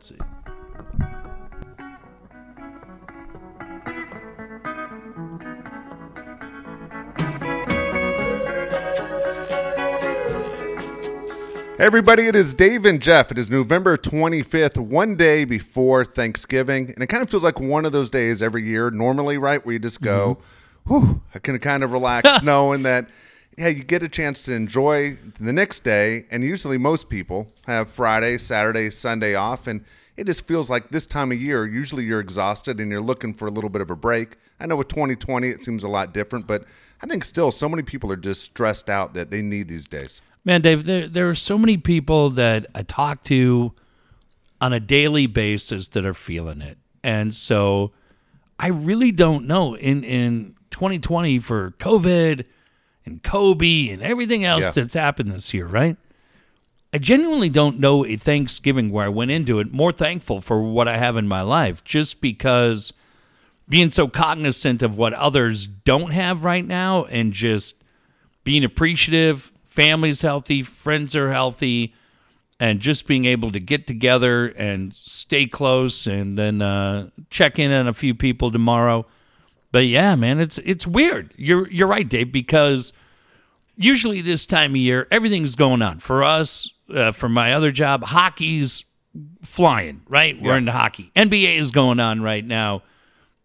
Hey everybody, it is Dave and Jeff. It is November 25th, one day before Thanksgiving. And it kind of feels like one of those days every year, normally, right? Where you just go, mm-hmm. whew, I can kind of relax knowing that, yeah, you get a chance to enjoy the next day. And usually most people have Friday, Saturday, Sunday off. And it just feels like this time of year, usually you're exhausted and you're looking for a little bit of a break. I know with 2020, it seems a lot different, but I think still so many people are just stressed out that they need these days. Man, Dave, there there are so many people that I talk to on a daily basis that are feeling it. And so I really don't know in in 2020 for COVID and Kobe and everything else Yeah. that's happened this year, right? I genuinely don't know a Thanksgiving where I went into it more thankful for what I have in my life just because being so cognizant of what others don't have right now and just being appreciative, family's healthy, friends are healthy, and just being able to get together and stay close and then uh, check in on a few people tomorrow. But yeah, man, it's it's weird. You're you're right, Dave, because usually this time of year everything's going on for us. Uh, for my other job, hockey's flying. Right, we're Yeah. into hockey. NBA is going on right now.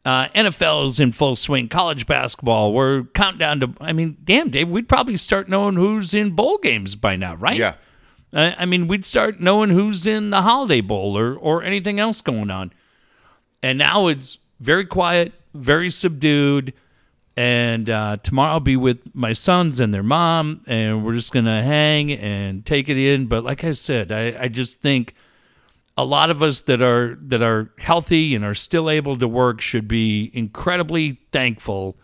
Uh, NFL is in full swing. College basketball, we're countdown to. I mean, damn, Dave, we'd probably start knowing who's in bowl games by now, right? Yeah. I I mean, we'd start knowing who's in the Holiday Bowl or, or anything else going on. And now it's very quiet, very subdued. And uh, tomorrow I'll be with my sons and their mom, and we're just going to hang and take it in. But like I said, I, I just think a lot of us that are that are healthy and are still able to work should be incredibly thankful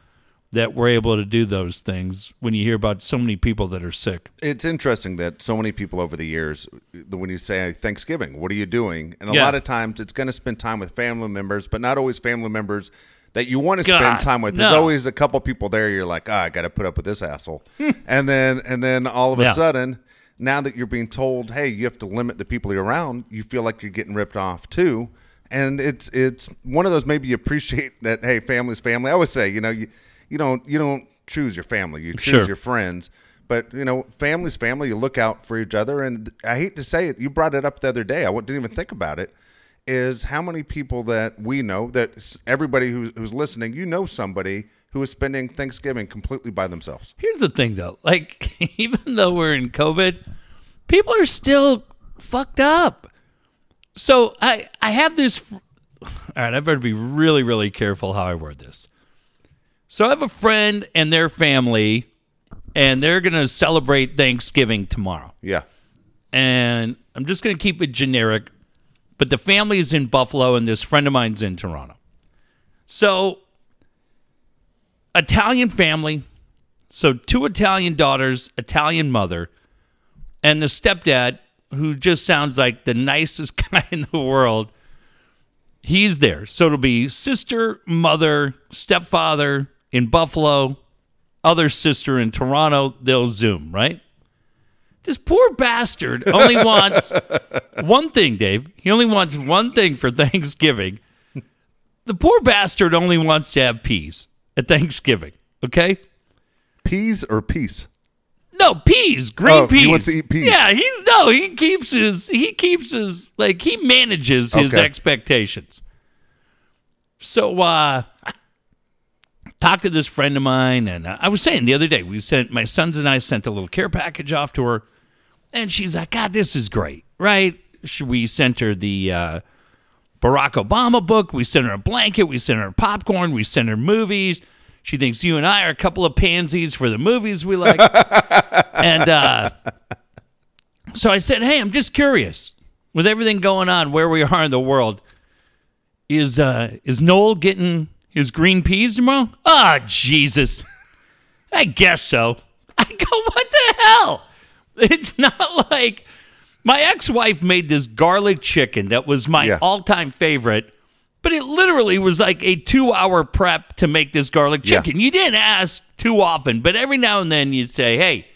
that we're able to do those things when you hear about so many people that are sick. It's interesting that so many people over the years, when you say Thanksgiving, what are you doing? And a Yeah. lot of times it's going to spend time with family members, but not always family members that you want to God, spend time with. There's always a couple people there. You're like, ah, I got to put up with this asshole. and then, and then all of a Yeah. sudden, now that you're being told, hey, you have to limit the people you're around, you feel like you're getting ripped off too. And it's it's one of those maybe you appreciate that hey, family's family. I always say, you know, you you don't you don't choose your family, you choose Sure. your friends. But you know, family's family. You look out for each other, and I hate to say it, you brought it up the other day. I didn't even think about it. Is how many people that we know that everybody who's, who's listening, you know somebody who is spending Thanksgiving completely by themselves. Here's the thing, though. Like, even though we're in COVID, people are still fucked up. So I I have this. All right, I better be really really careful how I word this. So I have a friend and their family, and they're gonna celebrate Thanksgiving tomorrow. Yeah, And I'm just gonna keep it generic, but the family is in Buffalo, and this friend of mine's in Toronto. So Italian family. So two Italian daughters, Italian mother, and the stepdad, who just sounds like the nicest guy in the world. He's there. So it'll be sister, mother, stepfather in Buffalo, other sister in Toronto. They'll Zoom, right? This poor bastard only wants one thing, Dave. He only wants one thing for Thanksgiving. The poor bastard only wants to have peas at Thanksgiving. Okay? peas or peace. No, peas, green Oh, he wants to eat peas. Yeah, he's no, he keeps his he keeps his like he manages his Okay. expectations. So uh talked to this friend of mine and I was saying the other day we sent my sons and I sent a little care package off to her and she's like, "God, this is great." Right? We sent her the uh Barack Obama book. We sent her a blanket. We sent her popcorn. We sent her movies. She thinks you and I are a couple of pansies for the movies we like. and uh, so I said, "Hey, I'm just curious. With everything going on, where we are in the world, is uh, is Noel getting his green peas tomorrow? Ah, Jesus. I guess so. I go, what the hell? It's not like my ex-wife made this garlic chicken that was my Yeah. all-time favorite, but it literally was like a two-hour prep to make this garlic Yeah. chicken. You didn't ask too often, but every now and then you'd say, "Hey,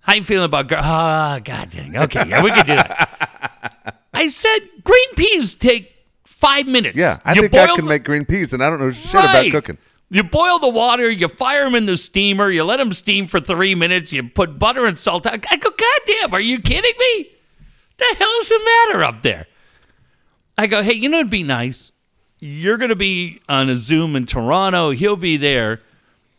how you feeling about gar- ah, god dang. Okay, yeah, we could do that." I said green peas take five minutes. Yeah, I You think I can the- make green peas, and I don't know shit Right. about cooking. You boil the water, you fire them in the steamer, you let them steam for three minutes, you put butter and salt on. I go, God damn, are you kidding me? The hell's the matter up there? I go, hey, you know it'd be nice? You're going to be on a Zoom in Toronto. He'll be there.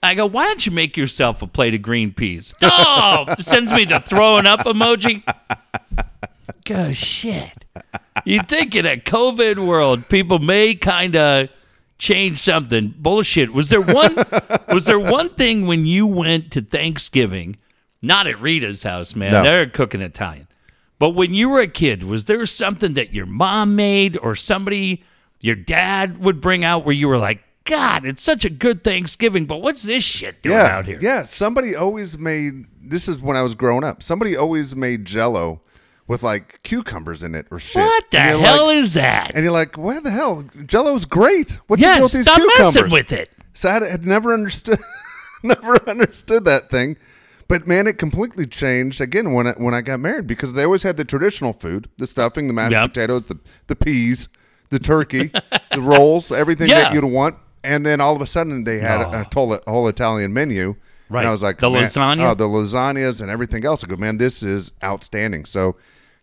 I go, why don't you make yourself a plate of green peas? Oh, sends me the throwing up emoji. Go shit. You think in a COVID world, people may kind of change something? Bullshit. Was there one? was there one thing when you went to Thanksgiving, not at Rita's house, man? No. They're cooking Italian. But when you were a kid, was there something that your mom made or somebody your dad would bring out where you were like, God, it's such a good Thanksgiving, but what's this shit doing Yeah, out here? yeah. Somebody always made. This is when I was growing up. Somebody always made Jello with like cucumbers in it or shit. What the hell like- is that? And you're like, where the hell? Jello's great. What's Yeah, deal with these stop cucumbers? messing with it. So I had, had never understood, never understood that thing. But man, it completely changed again when I, when I got married because they always had the traditional food, the stuffing, the mashed Yep. potatoes, the the peas, the turkey, the rolls, everything Yeah. that you'd want. And then all of a sudden they had a, a, whole, a whole Italian menu. Right. And I was like, The lasagna? Oh, the lasagnas and everything else. I go, man, this is outstanding. So,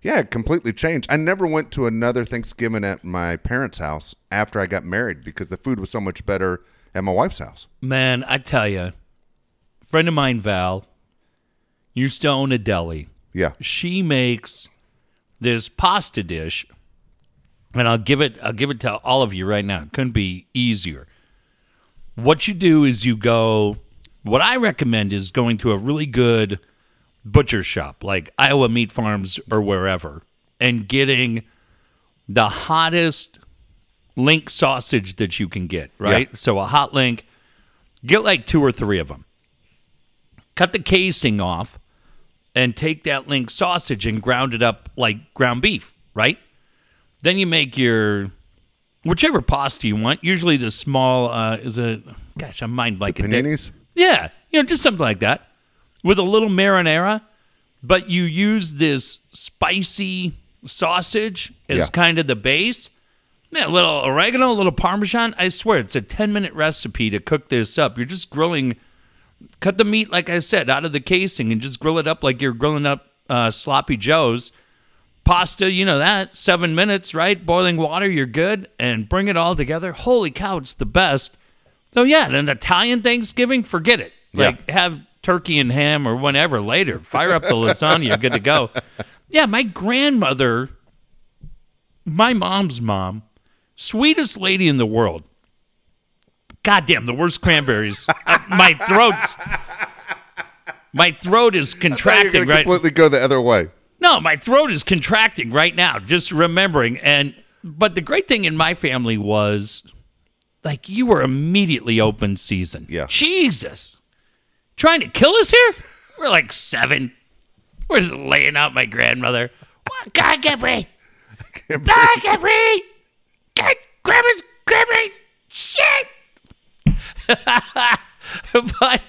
yeah, it completely changed. I never went to another Thanksgiving at my parents' house after I got married because the food was so much better at my wife's house. Man, I tell you, friend of mine, Val, used to own a deli. Yeah. She makes this pasta dish, and I'll give it. I'll give it to all of you right now. It couldn't be easier. What you do is you go. What I recommend is going to a really good butcher shop like Iowa Meat Farms or wherever, and getting the hottest link sausage that you can get. Right. So a hot link. Get like two or three of them. Cut the casing off and take that link sausage and ground it up like ground beef, right? Then you make your whichever pasta you want. Usually the small uh, is a gosh, I'm mind like a Paninis? yeah, you know, just something like that with a little marinara. But you use this spicy sausage as Yeah. kind of the base. Yeah, a little oregano, a little parmesan. I swear, it's a 10 minute recipe to cook this up. You're just grilling, cut the meat, like I said, out of the casing and just grill it up like you're grilling up uh, sloppy joes. Pasta, you know that, seven minutes, right? Boiling water, you're good. And bring it all together. Holy cow, it's the best. So, yeah, an Italian Thanksgiving, forget it. Yeah. Have turkey and ham or whatever later. Fire up the lasagna, you're good to go. Yeah, my grandmother, my mom's mom, sweetest lady in the world. Goddamn, the worst cranberries. Uh, my throat's. My throat is contracting, right? completely go the other way. No, my throat is contracting right now, just remembering. And but the great thing in my family was like you were immediately open season. Yeah. Jesus. Trying to kill us here? We're like seven. We're just laying out my grandmother. What? God, get me. God, get me. God, grandma's, grandma's shit. but,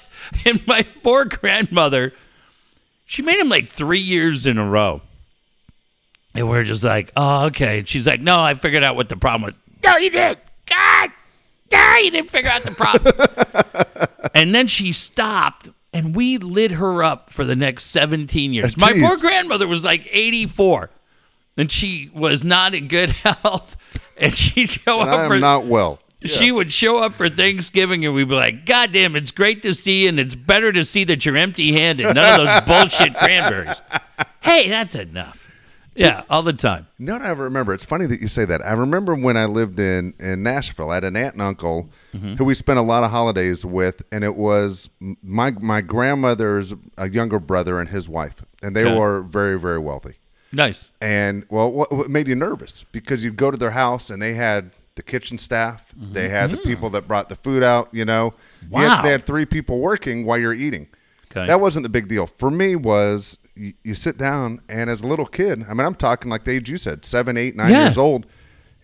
and my poor grandmother, she made him like three years in a row. And we're just like, oh, okay. And she's like, no, I figured out what the problem was. No, you did. God, no, you didn't figure out the problem. and then she stopped, and we lit her up for the next 17 years. Oh, My poor grandmother was like 84, and she was not in good health. And she'd show And up I am for not well. she would show up for Thanksgiving and we'd be like, God damn, it's great to see you, and it's better to see that you're empty handed. None of those bullshit cranberries. Hey, that's enough. Yeah, all the time. No, I remember. It's funny that you say that. I remember when I lived in, in Nashville, I had an aunt and uncle Mm-hmm. who we spent a lot of holidays with, and it was my my grandmother's a younger brother and his wife, and they Okay. were very very wealthy. Nice. And well, what, what made you nervous? Because you'd go to their house and they had the kitchen staff, they had the people that brought the food out. You know, You had- Mm-hmm. Wow. they had three people working while you're eating. Okay. That wasn't the big deal for me. Was you, you sit down and as a little kid, I mean, I'm talking like the age you said, seven, eight, nine Yeah. years old,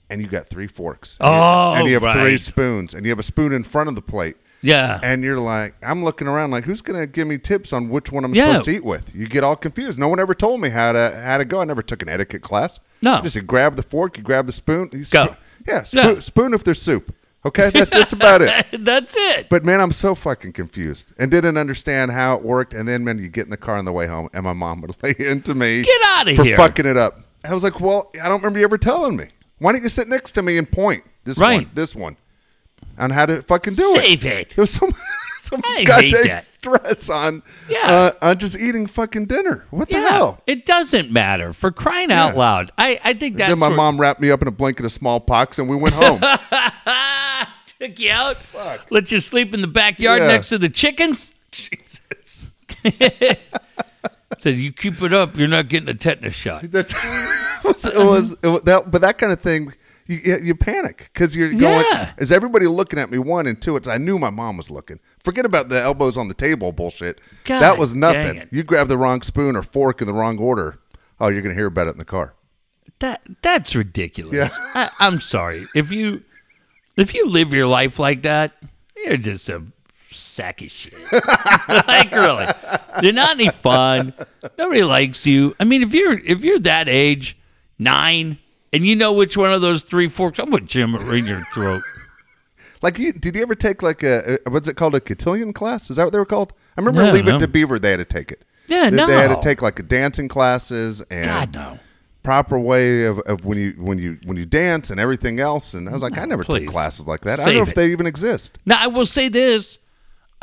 and you got three forks. Oh, and you have three spoons, and you have a spoon in front of the plate. Yeah. And you're like, I'm looking around like, who's going to give me tips on which one I'm Yeah. supposed to eat with? You get all confused. No one ever told me how to how to go. I never took an etiquette class. No. Just you grab the fork, you grab the spoon. You Go. sp- yeah, spoon, Yeah. spoon if there's soup. Okay, that, that's about it. That's it. But man, I'm so fucking confused and didn't understand how it worked. And then, man, you get in the car on the way home, and my mom would lay into me Get outta for here. fucking it up. And I was like, well, I don't remember you ever telling me. Why don't you sit next to me and point this one, this one, on how to fucking do it? Save it. It was so, so I much hate goddamn that. stress on, Yeah. uh, on just eating fucking dinner. What the Yeah, hell? it doesn't matter. For crying out Yeah. loud, I, I think that's then my where- mom wrapped me up in a blanket of smallpox, and we went home. Took you out, Fuck. let you sleep in the backyard Yeah. next to the chickens. Jesus. Said you keep it up, you're not getting a tetanus shot. That's it was, it was, it was that, but that kind of thing. You, you panic because you're going. Yeah. Is everybody looking at me? One and two. It's I knew my mom was looking. Forget about the elbows on the table bullshit. God that was nothing. You grab the wrong spoon or fork in the wrong order. Oh, you're gonna hear about it in the car. That that's ridiculous. I, I'm sorry if you if you live your life like that, you're just a sack of shit. like really, you're not any fun. Nobody likes you. I mean, if you're if you're that age, nine, and you know which one of those three forks, I'm gonna jam it in your throat. Like, you, did you ever take like a, a what's it called a cotillion class? Is that what they were called? I remember No, Leave It no. to Beaver. They had to take it. Yeah, they, they had to take like dancing classes and God no. Proper way of, of when you when you when you dance and everything else. And I was like, I never please. took classes like that. I don't know if it. they even exist. Now I will say this: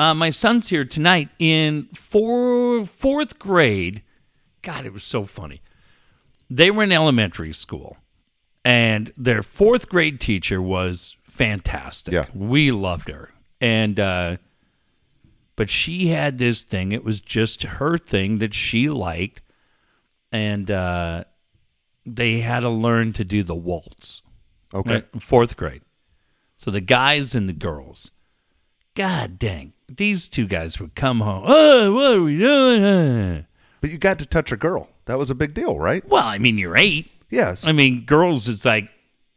uh, my son's here tonight in four, fourth grade. God, it was so funny. They were in elementary school, and their fourth grade teacher was fantastic. Yeah. we loved her, and uh, but she had this thing. It was just her thing that she liked, and uh, they had to learn to do the waltz. Okay. Fourth grade. So the guys and the girls. God dang. These two guys would come home. Oh, what are we doing? Uh." But you got to touch a girl. That was a big deal, right? Well, I mean, you're eight. Yes. I mean, girls, it's like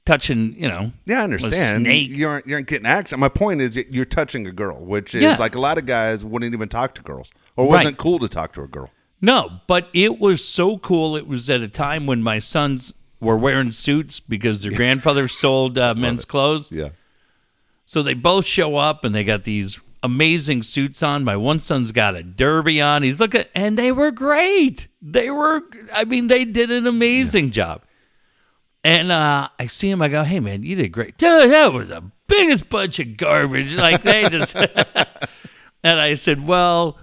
touching, you know. yeah, I understand. snake. You aren't you aren't getting action. My point is you're touching a girl, which is Yeah. like a lot of guys wouldn't even talk to girls, or Right. wasn't cool to talk to a girl. No, but it was so cool. It was at a time when my sons were wearing suits because their grandfather sold uh, men's clothes. Yeah. So they both show up and they got these amazing suits on. My one son's got a derby on. He's looking, and they were great. They were, I mean, they did an amazing job. And uh, I see him. I go, "Hey, man, you did great, dude. That was the biggest bunch of garbage." Like they just. and I said, "Well,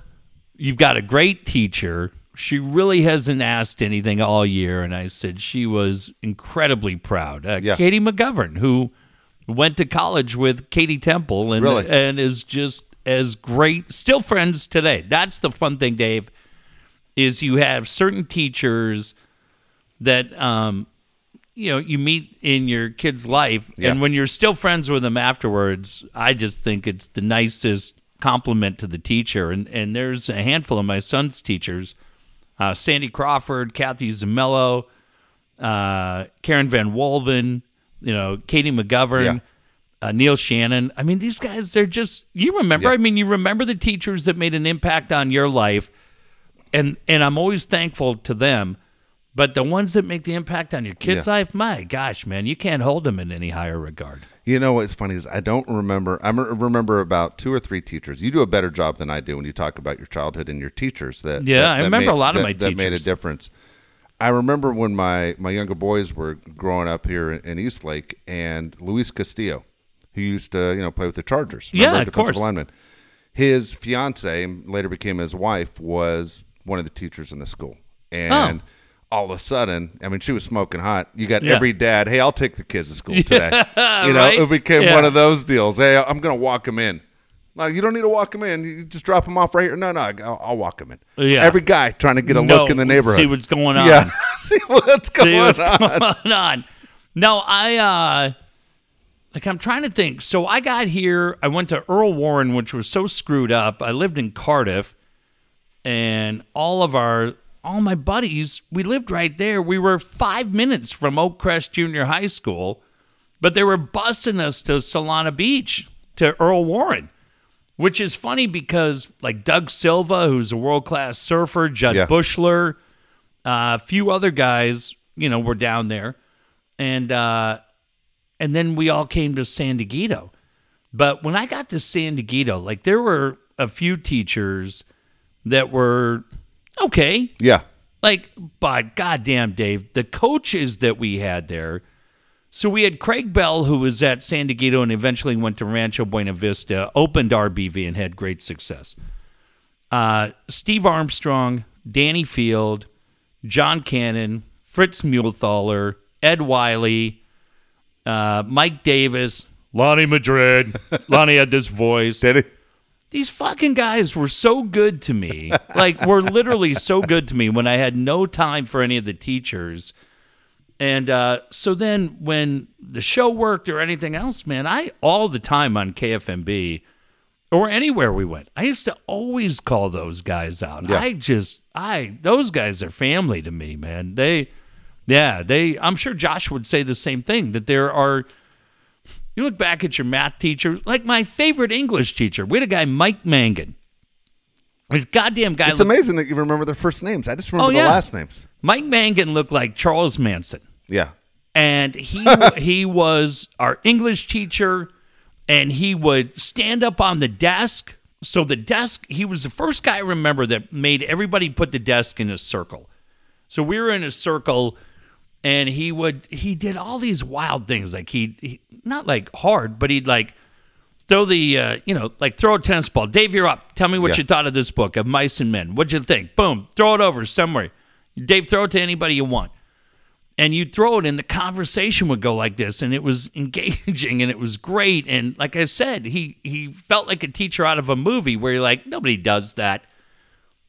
you've got a great teacher. She really hasn't asked anything all year." And I said she was incredibly proud. Uh, Yeah. Katie McGovern, who went to college with Katie Temple and Really? and is just as great. Still friends today. That's the fun thing, Dave. Is you have certain teachers that um, you know you meet in your kid's life, Yeah. and when you're still friends with them afterwards, I just think it's the nicest compliment to the teacher. And and there's a handful of my son's teachers, uh, Sandy Crawford, Kathy Zamello, uh, Karen Van Wolven, you know, Katie McGovern, Yeah. uh, Neil Shannon. I mean, these guys, they're just, you remember, Yeah. I mean, you remember the teachers that made an impact on your life. And, and I'm always thankful to them. But the ones that make the impact on your kid's Yeah. life, my gosh, man, you can't hold them in any higher regard. You know what's funny is I don't remember. I remember about two or three teachers. You do a better job than I do when you talk about your childhood and your teachers. That Yeah, that- I that remember made- a lot of that- my that made a difference. I remember when my my younger boys were growing up here in, in Eastlake, and Luis Castillo, who used to you know play with the Chargers. Yeah, of course. Lineman. His fiance, later became his wife, was one of the teachers in the school, oh. and. All of a sudden, I mean, she was smoking hot. You got. Yeah. every dad. Hey, I'll take the kids to school today. you know, right? it became Yeah. one of those deals. Hey, I'm going to walk them in. Like, you don't need to walk them in. You just drop them off right here. No, no, I'll, I'll walk them in. Yeah. Every guy trying to get a No, look in the neighborhood. See what's going on. Yeah. see what's going See what's on. going on. No, I uh like I'm trying to think. So I got here, I went to Earl Warren, which was so screwed up. I lived in Cardiff and all of our all my buddies, we lived right there. We were five minutes from Oak Crest Junior High School, but they were busing us to Solana Beach to Earl Warren. Which is funny because like Doug Silva, who's a world class surfer, Judd Yeah. Bushler, uh, a few other guys you know, were down there, and uh, and then we all came to San Dieguito. But when I got to San Dieguito, like there were a few teachers that were okay, Yeah. like, but goddamn, Dave, the coaches that we had there. So we had Craig Bell, who was at San Dieguito and eventually went to Rancho Buena Vista, opened RBV and had great success. Uh, Steve Armstrong, Danny Field, John Cannon, Fritz Mulethaler, Ed Wiley, uh, Mike Davis, Lonnie Madrid. Lonnie had this voice Did he? These fucking guys were so good to me. like, were literally so good to me when I had no time for any of the teachers. And uh, so then when the show worked or anything else, man, I all the time on KFMB or anywhere we went, I used to always call those guys out. Yeah. I just, I, those guys are family to me, man. They, yeah, they, I'm sure Josh would say the same thing that there are, you look back at your math teacher, like my favorite English teacher. We had a guy, Mike Mangan. This goddamn guy. It's looked- amazing that you remember their first names. I just remember Oh, the yeah. last names. Mike Mangan looked like Charles Manson, Yeah. and he he was our English teacher, and he would stand up on the desk. So the desk, he was the first guy I remember that made everybody put the desk in a circle. So we were in a circle, and he would he did all these wild things like he, he not like hard, but he'd like throw the uh, you know like throw a tennis ball. Dave, you're up. Tell me what Yeah. you thought of this book of Mice and Men. What'd you think? Boom, throw it over somewhere. Dave, throw it to anybody you want. And you throw it, and the conversation would go like this, and it was engaging, and it was great. And like I said, he he felt like a teacher out of a movie where you're like, nobody does that.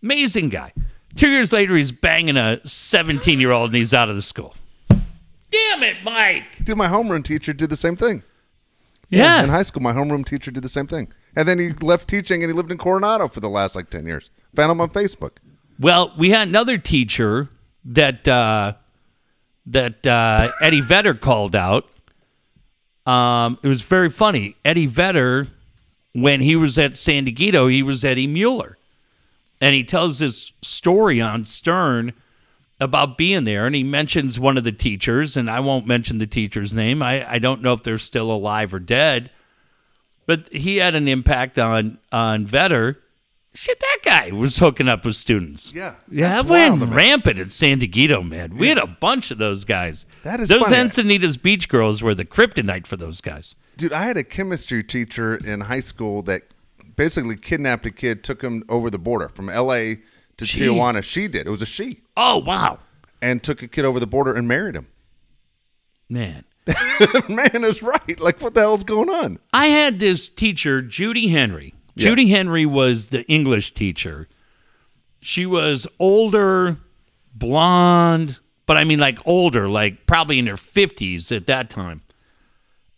Amazing guy. Two years later, he's banging a 17 year old, and he's out of the school. Damn it, Mike. Dude, my homeroom teacher did the same thing. Yeah. In high school, my homeroom teacher did the same thing. And then he left teaching and he lived in Coronado for the last like 10 years. Found him on Facebook. Well, we had another teacher that uh, that uh, Eddie Vedder called out. Um, it was very funny. Eddie Vedder, when he was at San Dieguito, he was Eddie Mueller, and he tells this story on Stern about being there, and he mentions one of the teachers, and I won't mention the teacher's name. I, I don't know if they're still alive or dead, but he had an impact on on Vedder. Shit, that guy was hooking up with students. Yeah, yeah, that's it went wild, man. rampant at San Dieguito, man. We had a bunch of those guys. That is those funny. Encinitas Beach girls were the kryptonite for those guys. Dude, I had a chemistry teacher in high school that basically kidnapped a kid, took him over the border from LA to Jeez. Tijuana. She did. It was a she. Oh wow, And took a kid over the border and married him. man. Man is right. Like, what the hell's going on? I had this teacher, Judy Henry. Judy Henry was the English teacher. She was older, blonde, but I mean like older, like probably in her 50s at that time.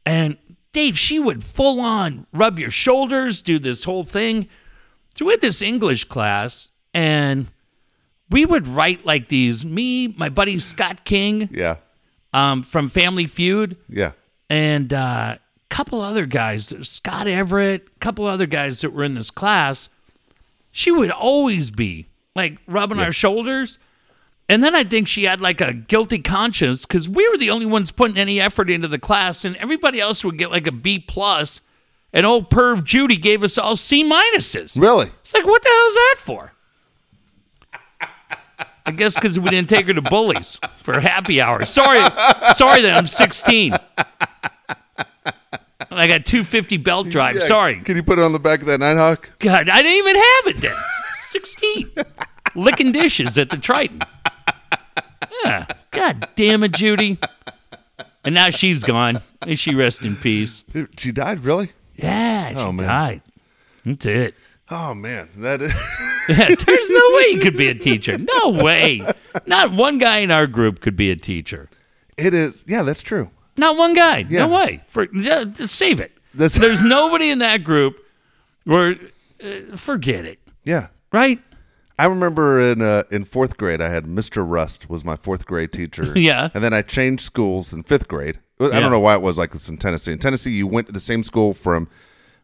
And Dave, she would full on rub your shoulders, do this whole thing. So we had this English class, and we would write like these. Me, my buddy Scott King Yeah. um, from Family Feud, Yeah. and a couple other guys, Scott Everett, a couple other guys that were in this class, she would always be like rubbing our shoulders. And then I think she had like a guilty conscience because we were the only ones putting any effort into the class, and everybody else would get like a B plus. And old perv Judy gave us all C minuses. Really? It's like, what the hell's that for? I guess because we didn't take her to bullies for happy hour. Sorry, sorry that I'm 16. I got 250 belt drive. Yeah, Sorry, Can you put it on the back of that Nighthawk? God, I didn't even have it then. 16, licking dishes at the Triton. Yeah, God damn it, Judy. And now she's gone. May she rest in peace. She died, really? Yeah, oh, she Oh, died. That's it. Oh, man. That is. Yeah, there's no way you could be a teacher. No way. Not one guy in our group could be a teacher. it is. Yeah, that's true. Not one guy. Yeah. No way. For just save it. That's- There's nobody in that group where uh, forget it. Yeah. Right? I remember in uh, in fourth grade, I had Mr. Rust was my fourth grade teacher. Yeah. and then I changed schools in fifth grade. I Yeah. don't know why it was like this in Tennessee. In Tennessee, you went to the same school from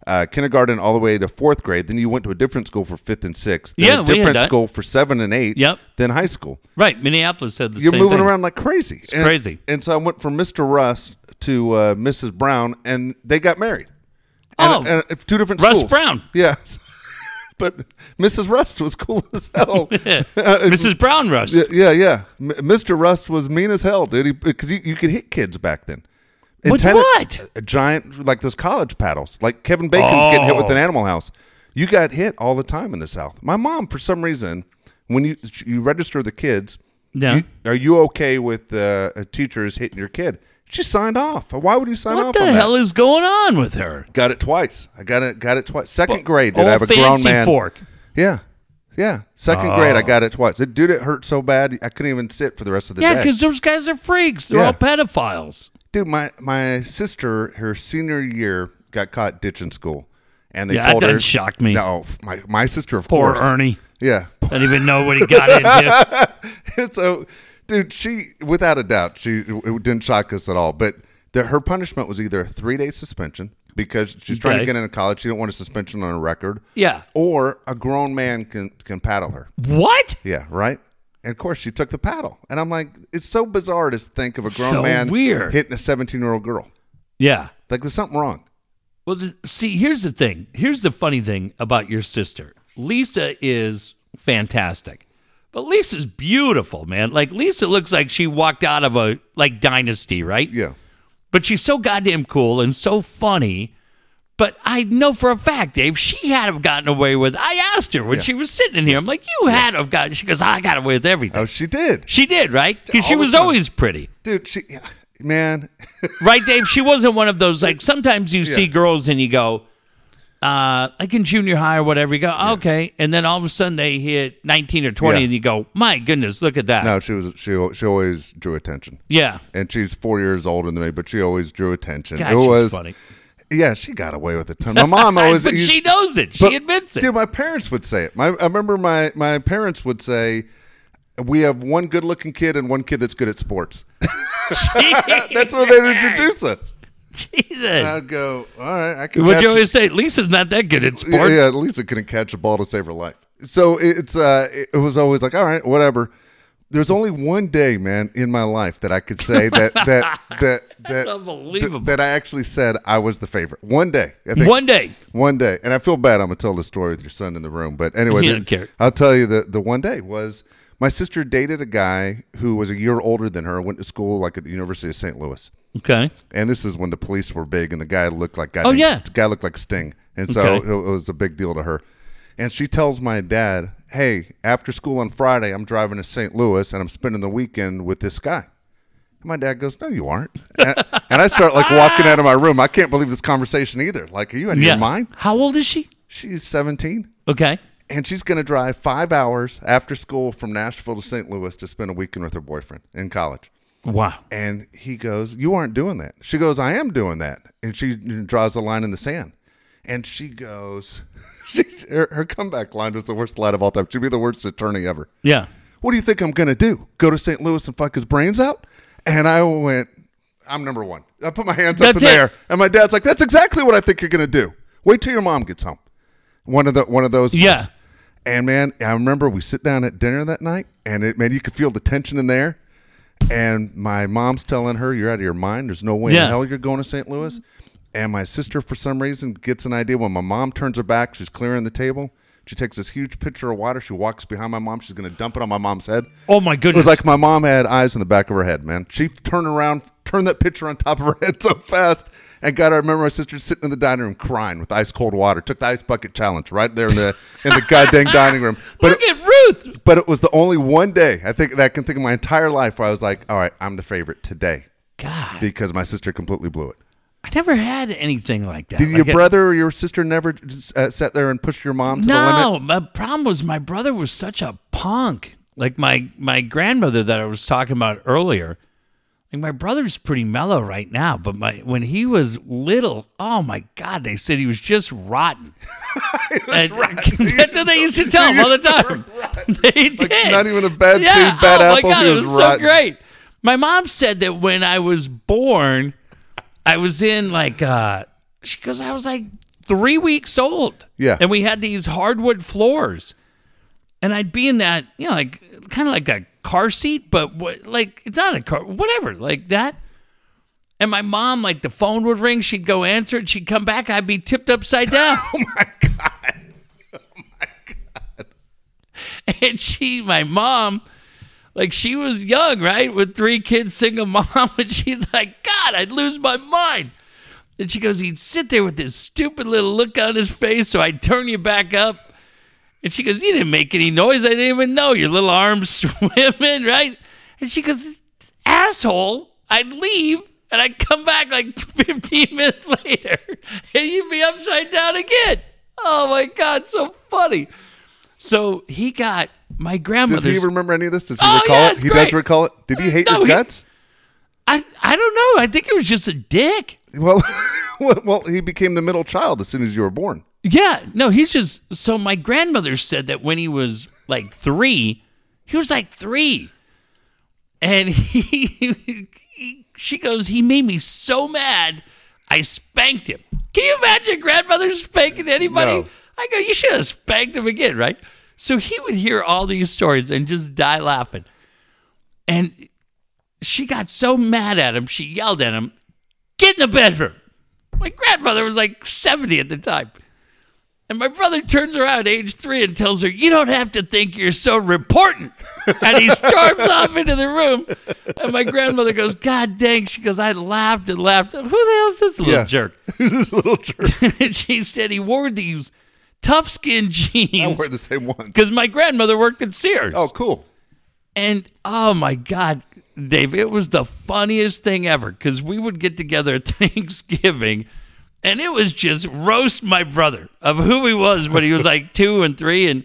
uh, kindergarten all the way to fourth grade. Then you went to a different school for fifth and sixth. Then Yeah, a different school for seven and eight. Yep. Then high school. Right. Minneapolis had the same. You're same moving thing. around like crazy. It's crazy. And so I went from Mr. Russ to uh, Mrs. Brown, and they got married. Oh. and, and two different Russ schools. Brown. Yes. but Mrs. Rust was cool as hell. Mrs. Brown Rust. Yeah, yeah, yeah. M- Mr. Rust was mean as hell, dude. Because you could hit kids back then. And With tennis- what? A giant, like those college paddles. Like Kevin Bacon's getting hit with Oh. an Animal House. You got hit all the time in the South. My mom, for some reason, when you you register the kids, Yeah. you- are you okay with uh, teachers hitting your kid? She signed off. Why would you sign What off What the on hell that? is going on with her? Got it twice. I got it. Got it twice. Second Well, grade, did I have a grown man? fork. Yeah, yeah. Second grade, I Oh. got it twice. It, dude, it hurt so bad I couldn't even sit for the rest of the Yeah, day. Yeah, because those guys are freaks. They're Yeah. all pedophiles. Dude, my my sister, her senior year, got caught ditching school, and they Yeah, that her. doesn't shock me. No, my my sister, of Poor course. Ernie. Yeah. I don't even know what he got into. so, dude, she without a doubt, she it didn't shock us at all. But the, her punishment was either a three day suspension because she's trying to get into college. She didn't want a suspension on her record. Yeah. Or a grown man can can paddle her. What? Yeah, right. And of course, she took the paddle, and I'm like, it's so bizarre to think of a grown So man weird. hitting a 17 year old girl. Yeah. Like, there's something wrong. Well, th- see, here's the thing. Here's the funny thing about your sister. Lisa is fantastic. But Lisa's beautiful, man. Like Lisa looks like she walked out of a like dynasty, right? Yeah. But she's so goddamn cool and so funny. But I know for a fact, Dave, she had have gotten away with. I asked her when she was sitting in here. I'm like, you had have gotten. She goes, I got away with everything. Oh, she did, She did, right? Because she was time. always pretty, dude. She, man, right, Dave? She wasn't one of those like sometimes you see girls and you go, uh, like in junior high or whatever, you go, okay, and then all of a sudden they hit 19 or 20 Yeah. and you go, my goodness, look at that. no, she was she she always drew attention, Yeah, and she's four years older than me, but she always drew attention. God, it was funny. Yeah, she got away with a ton. My mom always, but used- she knows it. She but- admits it. Dude, my parents would say it. My I remember my my parents would say. We have one good looking kid and one kid that's good at sports. That's what they'd introduce us. Jesus. I'd go, all right, I can. Would you always say Lisa's not that good at sports? yeah, least I couldn't catch a ball to save her life. So it's uh, it was always like, all right, whatever. There's only one day, man, in my life that I could say that that that that unbelievable. that I actually said I was the favorite. One day, I think. One day. One day, and I feel bad. I'm gonna tell the story with your son in the room, but anyway, He the- doesn't care. I'll tell you the the one day was my sister dated a guy who was a year older than her. Went to school like at the University of St. Louis, Okay. and this is when the police were big, and the guy looked like guy Oh, named- yeah. the guy looked like Sting, and so Okay. it was a big deal to her. And she tells my dad, "Hey, after school on Friday, I'm driving to St. Louis, and I'm spending the weekend with this guy." My dad goes, "No, you aren't." and, and I start like walking out of my room. I can't believe this conversation either. Like, are you out of Yeah. your mind? How old is she? She's 17 Okay. and she's going to drive five hours after school from Nashville to St. Louis to spend a weekend with her boyfriend in college. Wow. And he goes, You aren't doing that. She goes, I am doing that. And she draws a line in the sand. And she goes, she, her, her comeback line was the worst line of all time. She'd be the worst attorney ever. Yeah. What do you think I'm going to do? Go to St. Louis and fuck his brains out? And I went, I'm number one. I put my hands up That's in it. the air. And my dad's like, That's exactly what I think you're going to do. Wait till your mom gets home. One of the one of those. Yeah. And man, I remember we sit down at dinner that night, and it man, you could feel the tension in there. And my mom's telling her, "You're out of your mind. There's no way in hell you're going to St. Louis." And my sister, for some reason, gets an idea when my mom turns her back. She's clearing the table. She takes this huge pitcher of water. She walks behind my mom. She's going to dump it on my mom's head. Oh my goodness! It was like my mom had eyes in the back of her head, man. She turned around, turned that pitcher on top of her head so fast, and got. I remember my sister sitting in the dining room crying with ice cold water. Took the ice bucket challenge right there in the in the goddamn dining room. But Look it, at Ruth. but it was the only one day I think that I can think of my entire life where I was like, all right, I'm the favorite today God, because my sister completely blew it. I never had anything like that. Did your Like a- brother or your sister never uh, sat there and pushed your mom to the limit? No, my problem was my brother was such a punk. Like my my grandmother that I was talking about earlier. Like my brother's pretty mellow right now, but my when he was little, oh my god, they said he was just rotten. And- That's what they used to tell him all the time. They did. not even a bad yeah. seed, bad oh apple, My God, he it was was rotten. so great. My mom said that when I was born, I was in like uh she goes, I was like three weeks old. Yeah. And we had these hardwood floors. And I'd be in that, you know, like kind of like a car seat, but what, like it's not a car, whatever, like that. And my mom, like the phone would ring, she'd go answer it, she'd come back, I'd be tipped upside down. Oh my god. Oh my God. And she, my mom, like she was young, right, with three kids, single mom, and she's like, God, I'd lose my mind. And she goes, he'd sit there with this stupid little look on his face, so I'd turn you back up. And she goes, You didn't make any noise. I didn't even know your little arms swimming, right? And she goes, Asshole, I'd leave and I'd come back like 15 minutes later and you'd be upside down again. Oh my God, so funny. So he got my grandmother. Does he remember any of this? Does he Oh, recall yeah, it? He great. does recall it. Did he uh, hate No, your he- guts? I, I don't know. I think it was just a dick. Well, well, he became the middle child as soon as you were born. Yeah, no, he's just so my grandmother said that when he was like three, he was like three. And he, he she goes, he made me so mad, I spanked him. Can you imagine grandmother spanking anybody? No. I go, you should have spanked him again, right? So he would hear all these stories and just die laughing. And she got so mad at him, she yelled at him, Get in the bedroom. My grandmother was like 70 at the time. And my brother turns around, age three, and tells her, You don't have to think you're so important. And he storms off into the room. And my grandmother goes, God dang. She goes, I laughed and laughed. Who the hell is this little Yeah. jerk? Who's this little jerk. and she said he wore these tough skin jeans. I wear the same ones. because my grandmother worked at Sears. Oh, cool. And oh my God, Dave, it was the funniest thing ever because we would get together at Thanksgiving and it was just roast my brother of who he was when he was like two and three. And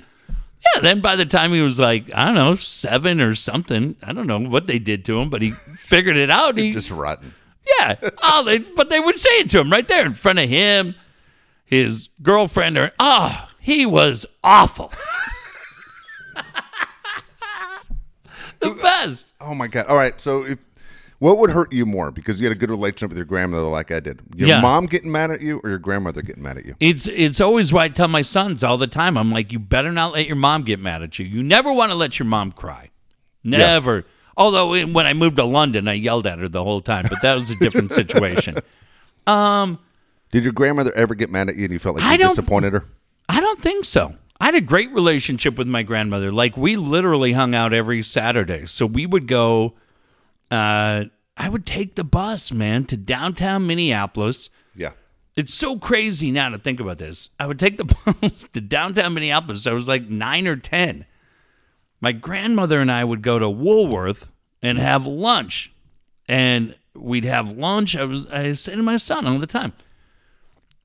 yeah, then by the time he was like, I don't know, seven or something, I don't know what they did to him, but he figured it out. He, Just rotten. yeah. Oh, they, but they would say it to him right there in front of him, his girlfriend, or, oh, ah, he was awful. the best. Oh my god. All right. So if what would hurt you more because you had a good relationship with your grandmother like I did? Your Yeah. mom getting mad at you or your grandmother getting mad at you? It's it's always what I tell my sons all the time. I'm like, you better not let your mom get mad at you. You never want to let your mom cry. Never. Although when I moved to London, I yelled at her the whole time, but that was a different situation. Um, Did your grandmother ever get mad at you and you felt like I you disappointed her? I don't think so. I had a great relationship with my grandmother. Like we literally hung out every Saturday. So we would go uh I would take the bus, man, to downtown Minneapolis. Yeah. It's so crazy now to think about this. I would take the bus to downtown Minneapolis. I was like 9 or 10. My grandmother and I would go to Woolworth and have lunch. And we'd have lunch. I was I say to my son all the time,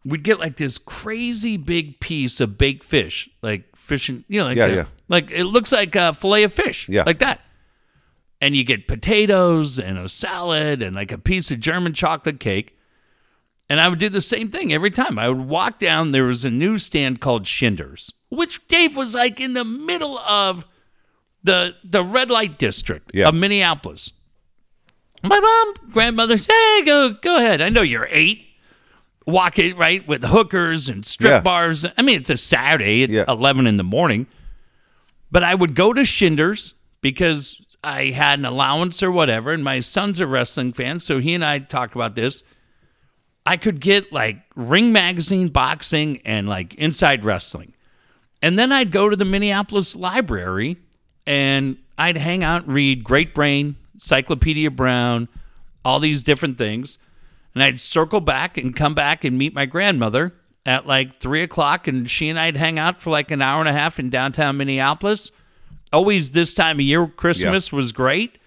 we'd get like this crazy big piece of baked fish, like fish and you know, like Yeah, a- yeah. like it looks like a fillet of fish, Yeah. like that. And you get potatoes and a salad and like a piece of German chocolate cake. And I would do the same thing every time. I would walk down. There was a newsstand called Shinders, which Dave was like in the middle of the the red light district Yeah. of Minneapolis. My mom, grandmother, hey, go go ahead. I know you're eight. Walk it right with hookers and strip Yeah. bars. I mean, it's a Saturday at Yeah. eleven in the morning. But I would go to Shinders because I had an allowance or whatever, and my son's a wrestling fan, so he and I talked about this. I could get like Ring Magazine, boxing, and like Inside Wrestling. And then I'd go to the Minneapolis Library and I'd hang out and read Great Brain, Encyclopedia Brown, all these different things. And I'd circle back and come back and meet my grandmother at like three o'clock. And she and I'd hang out for like an hour and a half in downtown Minneapolis. Always this time of year, Christmas was great.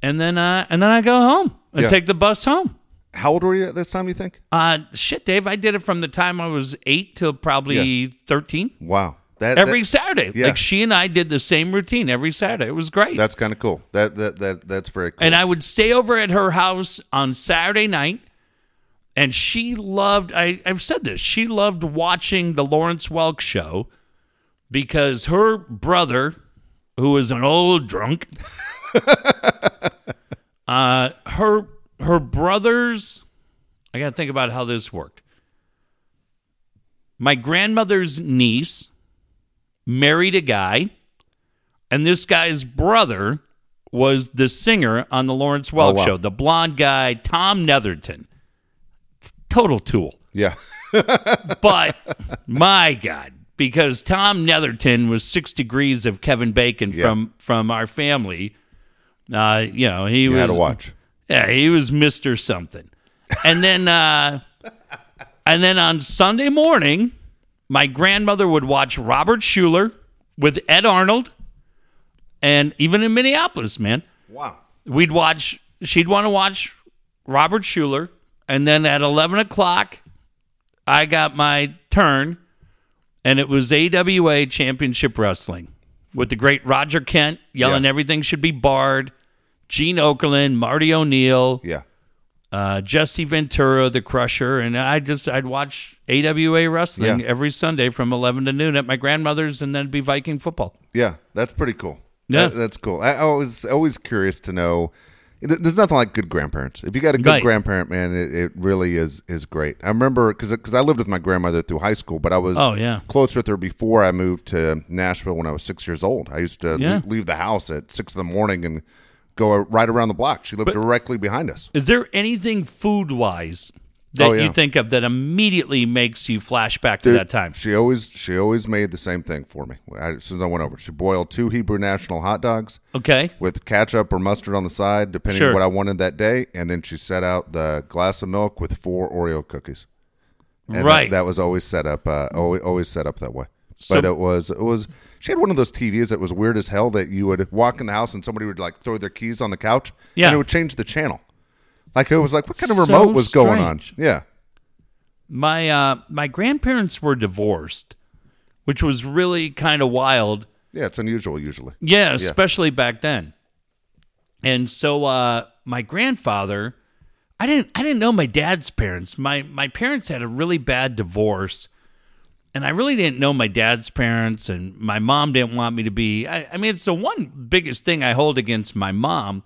And then, uh, and then I go home and Yeah. take the bus home. How old were you at this time, you think? Uh, shit, Dave, I did it from the time I was eight till probably 13. Wow. That, Every that- Saturday. yeah. Like she and I did the same routine every Saturday. It was great. that's kind of cool. That that that that's very cool. and I would stay over at her house on Saturday night. And she loved, I, I've said this, she loved watching the Lawrence Welk show because her brother, who was an old drunk, uh, her her brothers, I got to think about how this worked. my grandmother's niece married a guy, and this guy's brother was the singer on the Lawrence Welk Oh, wow. show, the blonde guy, Tom Netherton. Total tool. Yeah. But my God, because Tom Netherton was six degrees of Kevin Bacon Yeah. from from our family. Uh, you know, he You was had to watch. yeah, he was Mister Something. And then, uh, and then on Sunday morning, my grandmother would watch Robert Schuller with Ed Arnold, and even in Minneapolis, man, Wow. we'd watch. She'd want to watch Robert Schuller, and then at eleven o'clock, I got my turn, and it was AWA Championship Wrestling with the great Roger Kent yelling Yeah. everything should be barred. Gene Okerlund, Marty O'Neill, Yeah. uh, Jesse Ventura, the Crusher, and I just I'd watch AWA wrestling Yeah. every Sunday from eleven to noon at my grandmother's, and then be Viking football. Yeah, that's pretty cool. Yeah. That- that's cool. I, I was always curious to know. Th- There's nothing like good grandparents. If you got a good Right. grandparent, man, it, it really is is great. I remember because I lived with my grandmother through high school, but I was Oh, yeah. closer with her before I moved to Nashville when I was six years old. I used to Yeah. le- leave the house at six in the morning and go right around the block. She lived directly behind us. Is there anything food wise that Oh, yeah. you think of that immediately makes you flash back to Dude, that time? She always she always made the same thing for me. I, as soon as I went over, she boiled two Hebrew National hot dogs. Okay. with ketchup or mustard on the side, depending Sure. on what I wanted that day. And then she set out the glass of milk with four Oreo cookies. And that- Right. That, was always set up. Uh, always, always set up that way. So- but it was it was. She had one of those TVs that was weird as hell. That you would walk in the house and somebody would like throw their keys on the couch. Yeah. And it would change the channel. Like it was like, what kind of So remote was going on? Yeah. My uh, my grandparents were divorced, which was really kind of wild. Yeah. It's unusual usually. Yeah, especially back then. And so uh my grandfather, I didn't I didn't know my dad's parents. My my parents had a really bad divorce. And I really didn't know my dad's parents and my mom didn't want me to be I, I mean it's the one biggest thing I hold against my mom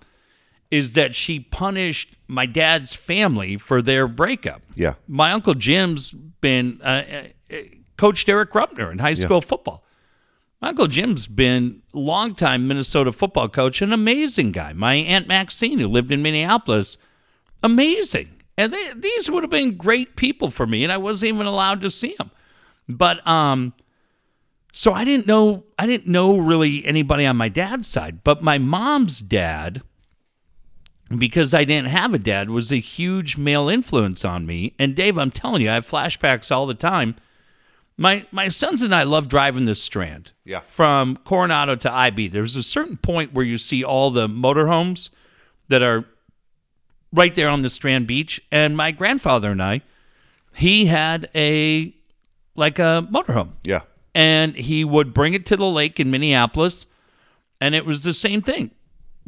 is that she punished my dad's family for their breakup. Yeah. My uncle Jim's been uh, uh, coached Eric Rupner in high school football. My Uncle Jim's been longtime Minnesota football coach, an amazing guy. My Aunt Maxine, who lived in Minneapolis, amazing. And they, these would have been great people for me, and I wasn't even allowed to see them. But um, so I didn't know I didn't know really anybody on my dad's side, but my mom's dad, because I didn't have a dad, was a huge male influence on me. And Dave, I'm telling you, I have flashbacks all the time. My my sons and I love driving the Strand. Yeah. From Coronado to IB. There's a certain point where you see all the motorhomes that are right there on the Strand Beach. And my grandfather and I, he had a like a motorhome Yeah. and he would bring it to the lake in Minneapolis, and it was the same thing.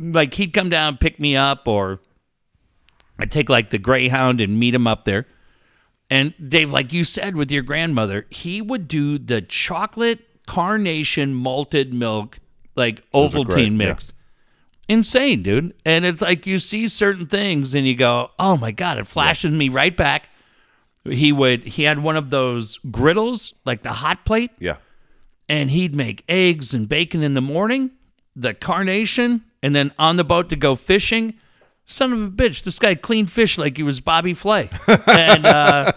Like he'd come down, pick me up, or I'd take like the Greyhound and meet him up there. And Dave, like you said with your grandmother, he would do the chocolate carnation malted milk, like Those are great, Ovaltine yeah. mix. Insane, dude. And it's like you see certain things and you go, oh my God, it flashes me right back. He would, he had one of those griddles, like the hot plate Yeah. and he'd make eggs and bacon in the morning, the carnation, and then on the boat to go fishing. Son of a bitch, this guy cleaned fish like he was Bobby Flay. and uh,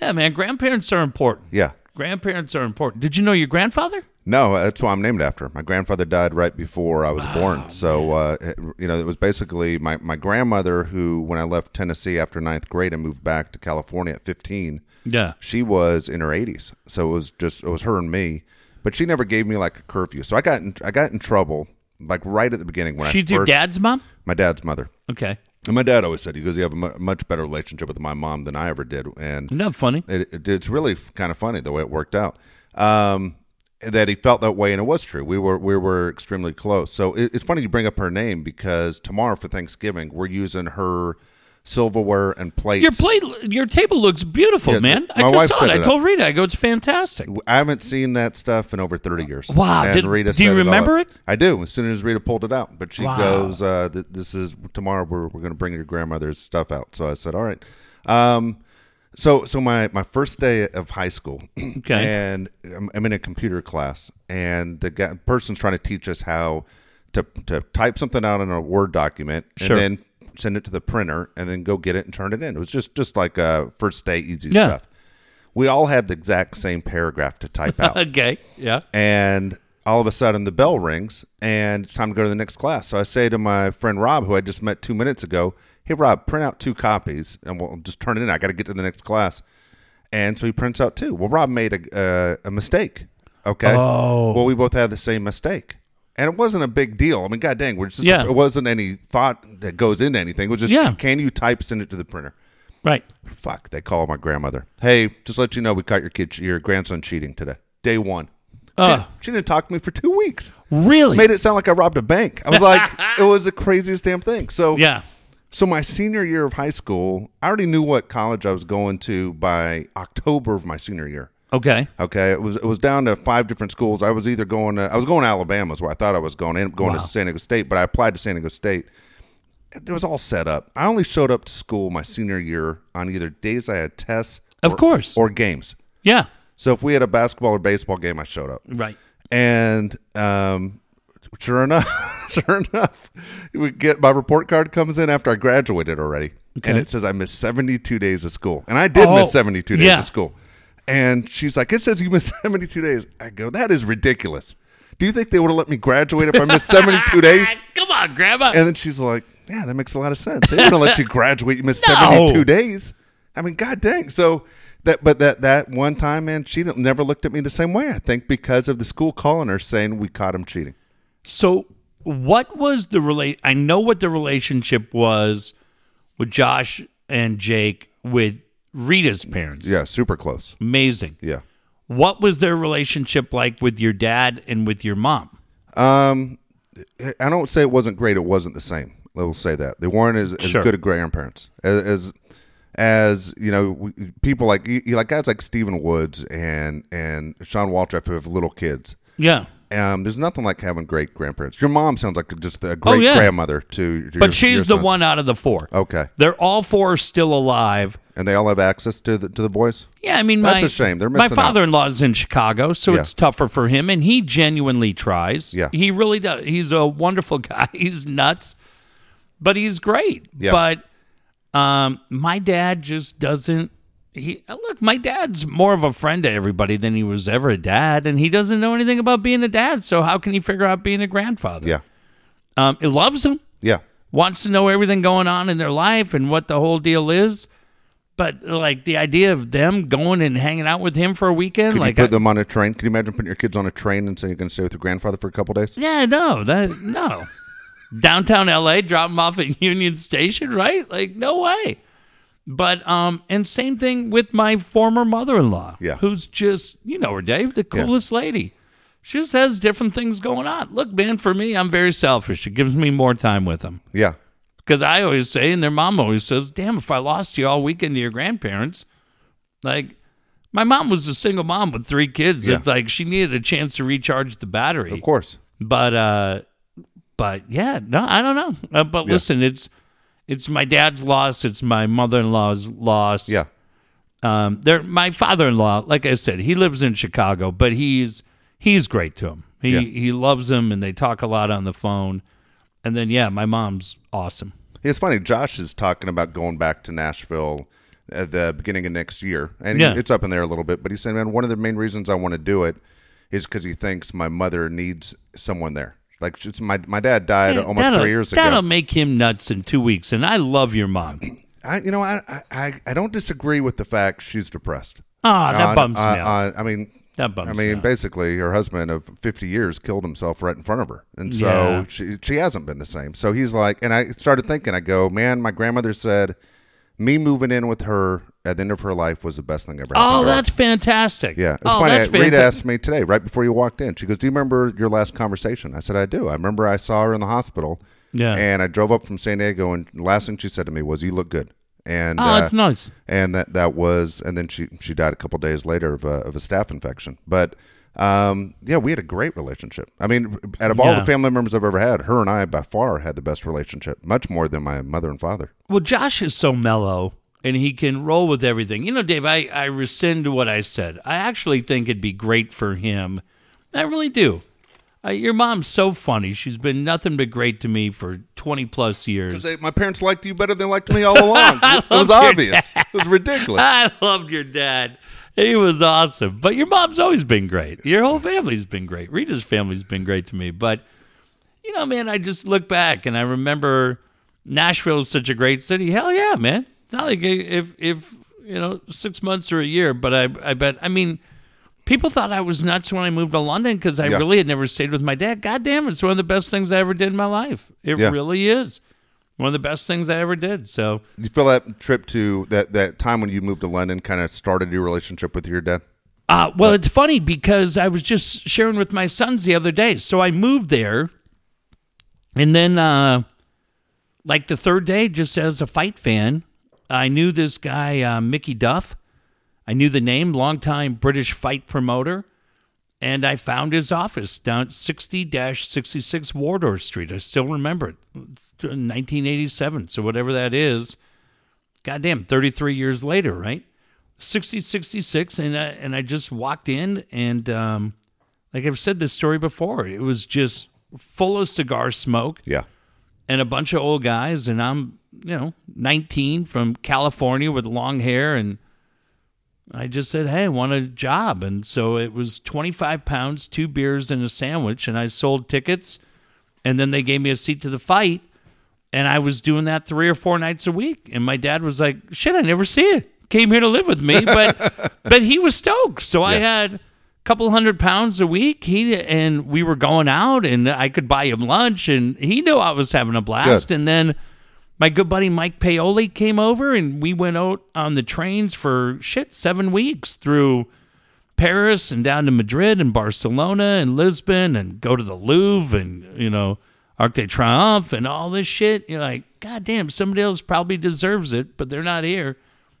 yeah, man, grandparents are important. Yeah. Grandparents are important. Did you know your grandfather? No, that's who I'm named after. My grandfather died right before I was born. So, uh, you know, it was basically my, my grandmother who, when I left Tennessee after ninth grade and moved back to California at 15, Yeah. she was in her 80s. So it was just, it was her and me. But she never gave me like a curfew. So I got in, I got in trouble like right at the beginning when She's I your dad's mom? my dad's mother. Okay. And my dad always said, he goes, you have a mu- much better relationship with my mom than I ever did. And Isn't that funny? it, it, it's really kind of funny the way it worked out. Um, that he felt that way, and it was true. We were we were extremely close. So it, it's funny you bring up her name because tomorrow for Thanksgiving we're using her silverware and plates. Your plate, your table looks beautiful, Yeah, man. I just wife saw it. I told Rita, I go, it's fantastic. I haven't seen that stuff in over thirty years. Wow, And did- Rita do you remember up. it? I do. As soon as Rita pulled it out, but she Wow. goes, uh, "This is tomorrow. We're we're going to bring your grandmother's stuff out." So I said, "All right." Um, So, so my my first day of high school, Okay. and I'm, I'm in a computer class, and the guy, person's trying to teach us how to to type something out in a Word document, Sure. and then send it to the printer, and then go get it and turn it in. It was just just like a first day easy Yeah. stuff. We all had the exact same paragraph to type out, Okay. Yeah. and all of a sudden the bell rings, and it's time to go to the next class. So I say to my friend Rob, who I just met two minutes ago, "Hey Rob, print out two copies, and we'll just turn it in. I got to get to the next class." And so he prints out two. Well, Rob made a uh, a mistake. Okay. Oh. Well, we both had the same mistake, and it wasn't a big deal. I mean, god dang, we're just Yeah. it wasn't any thought that goes into anything. It was just, Yeah. can you type, send it to the printer? Right. Fuck, they call my grandmother. Hey, just let you know, we caught your kid, your grandson cheating today. Day one. She, uh. she didn't talk to me for two weeks. Really? Made it sound like I robbed a bank. I was like, it was the craziest damn thing. So yeah. so my senior year of high school, I already knew what college I was going to by October of my senior year. Okay. Okay, it was it was down to five different schools. I was either going to I was going to Alabama, is where I thought I was going. I ended up going Wow. to San Diego State, but I applied to San Diego State. It was all set up. I only showed up to school my senior year on either days I had tests, Of or- course. or games. Yeah. So if we had a basketball or baseball game, I showed up. Right. And um, sure enough, sure enough, we get my report card comes in after I graduated already, and it says I missed seventy two days of school, and I did Oh, miss seventy two days yeah. of school. And she's like, "It says you missed seventy two days." I go, "That is ridiculous. Do you think they would have let me graduate if I missed seventy two days?" Come on, Grandma. And then she's like, "Yeah, that makes a lot of sense. They wouldn't let you graduate. You missed No. seventy two days. I mean, god dang. So." That, but that that one time, man, she never looked at me the same way. I think because of the school calling her saying we caught him cheating. So, what was the relate? I know what the relationship was with Josh and Jake with Rita's parents. Yeah, super close. Amazing. Yeah. What was their relationship like with your dad and with your mom? Um, I don't say it wasn't great. It wasn't the same. I will say that they weren't as, as Sure. good grandparents as, as as you know we, people like you, like guys like Stephen Woods and and Sean Waltrip who have little kids. Yeah. Um, there's nothing like having great grandparents. Your mom sounds like just a great Oh, yeah. grandmother to. to But your- she's your the one out of the four. Okay, They're all four still alive. And they all have access to the to the boys. Yeah, I mean, That's my, a shame. They're my father-in-law is in Chicago, so Yeah. it's tougher for him, and he genuinely tries. Yeah. he really does. He's a wonderful guy. He's nuts, but he's great. Yeah. But um, my dad just doesn't. He look. My dad's more of a friend to everybody than he was ever a dad, and he doesn't know anything about being a dad. So how can he figure out being a grandfather? Yeah, um, he loves him yeah, wants to know everything going on in their life and what the whole deal is. But like the idea of them going and hanging out with him for a weekend, Can like you put I- them on a train? Can you imagine putting your kids on a train and saying you're going to stay with your grandfather for a couple days? yeah, no, that no. Downtown LA, drop them off at Union Station, right? Like no way. But um, and same thing with my former mother-in-law, Yeah. who's just you know her, Dave, the coolest lady. She just has different things going on. Look, man, for me, I'm very selfish. It gives me more time with them. Yeah, Because I always say, and their mom always says, damn, if I lost you all weekend to your grandparents, like, my mom was a single mom with three kids. Yeah. It's like she needed a chance to recharge the battery. of course. But, uh, but yeah, no, I don't know. Uh, but listen, it's, it's my dad's loss. It's my mother-in-law's loss. Yeah, Um, they're my father-in-law. Like I said, he lives in Chicago, but he's he's great to him. He Yeah. he loves him, and they talk a lot on the phone. And then yeah, my mom's awesome. It's funny. Josh is talking about going back to Nashville at the beginning of next year, and he- it's up in there a little bit. But he's saying, "Man, one of the main reasons I want to do it is because he thinks my mother needs someone there. Like it's my my dad died Yeah, almost that'll- three years ago. That'll make him nuts in two weeks, and I love your mom. I, you know, I, I I don't disagree with the fact she's depressed. Ah, that On- bums me out. on- I mean, That bums I me mean, out. basically, her husband of 50 years killed himself right in front of her, and so Yeah. she she hasn't been the same. So he's like, and I started thinking, I go, man, my grandmother said, me moving in with her at the end of her life was the best thing ever. Oh, that's fantastic. Yeah, it's oh, funny. that's Rita fantastic. asked me today, right before you walked in. She goes, "Do you remember your last conversation?" I said, "I do. I remember I saw her in the hospital. Yeah. and I drove up from San Diego, and the last thing she said to me was, "You look good." And Oh, uh, it's nice. and that that was, and then she she died a couple days later of a of a staph infection. But um, yeah, we had a great relationship. I mean, out of all Yeah. the family members I've ever had, her and I by far had the best relationship, much more than my mother and father. Well, Josh is so mellow. and he can roll with everything. You know, Dave, I, I rescind what I said. I actually think it'd be great for him. I really do. Uh, your mom's so funny. She's been nothing but great to me for 20 plus years. They, my parents liked you better than they liked me all along. it was obvious. It was ridiculous. I loved your dad. He was awesome. But your mom's always been great. Your whole family's been great. Rita's family's been great to me. But, you know, man, I just look back and I remember Nashville is such a great city. Hell yeah, man. It's not like if, if you know, six months or a year, but I, I bet, I mean, people thought I was nuts when I moved to London because I Yeah. really had never stayed with my dad. God damn, it's one of the best things I ever did in my life. It Yeah. really is. One of the best things I ever did. So, You feel that trip to that, that time when you moved to London kind of started your relationship with your dad? Uh, well, it's funny because I was just sharing with my sons the other day. So I moved there, and then, uh, like the third day, just as a fight fan, I knew this guy, uh, Mickey Duff. I knew the name, longtime British fight promoter, and I found his office down at 60 66 Wardour Street. I still remember it, 1987. So, whatever that is, goddamn, 33 years later, right? 60 66 and I, and I just walked in and um, like I've said this story before it was just full of cigar smoke Yeah. and a bunch of old guys and I'm you know 19 from California with long hair and I just said hey I want a job and so it was 25 pounds two beers and a sandwich and I sold tickets and then they gave me a seat to the fight and I was doing that three or four nights a week. And my dad was like, "Shit, I never see it. Came here to live with me, but but he was stoked. So I had a couple hundred pounds a week. He and we were going out, and I could buy him lunch, and he knew I was having a blast. Good. And then my good buddy Mike Paoli came over, and we went out on the trains for shit seven weeks through. Paris and down to Madrid and Barcelona and Lisbon and go to the Louvre and you know Arc de Triomphe and all this shit. You're like, God damn, somebody else probably deserves it, but they're not here.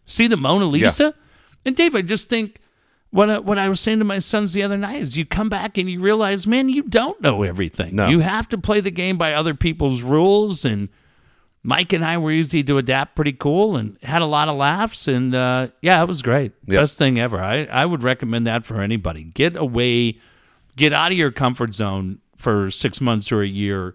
See the Mona Lisa? And Dave, I just think what I, what I was saying to my sons the other night is you come back and you realize, man, you don't know everything. No. You have to play the game by other people's rules and Mike and I were easy to adapt, pretty cool, and had a lot of laughs. And uh, yeah, it was great. Yep. Best thing ever. I, I would recommend that for anybody. Get away, get out of your comfort zone for six months or a year,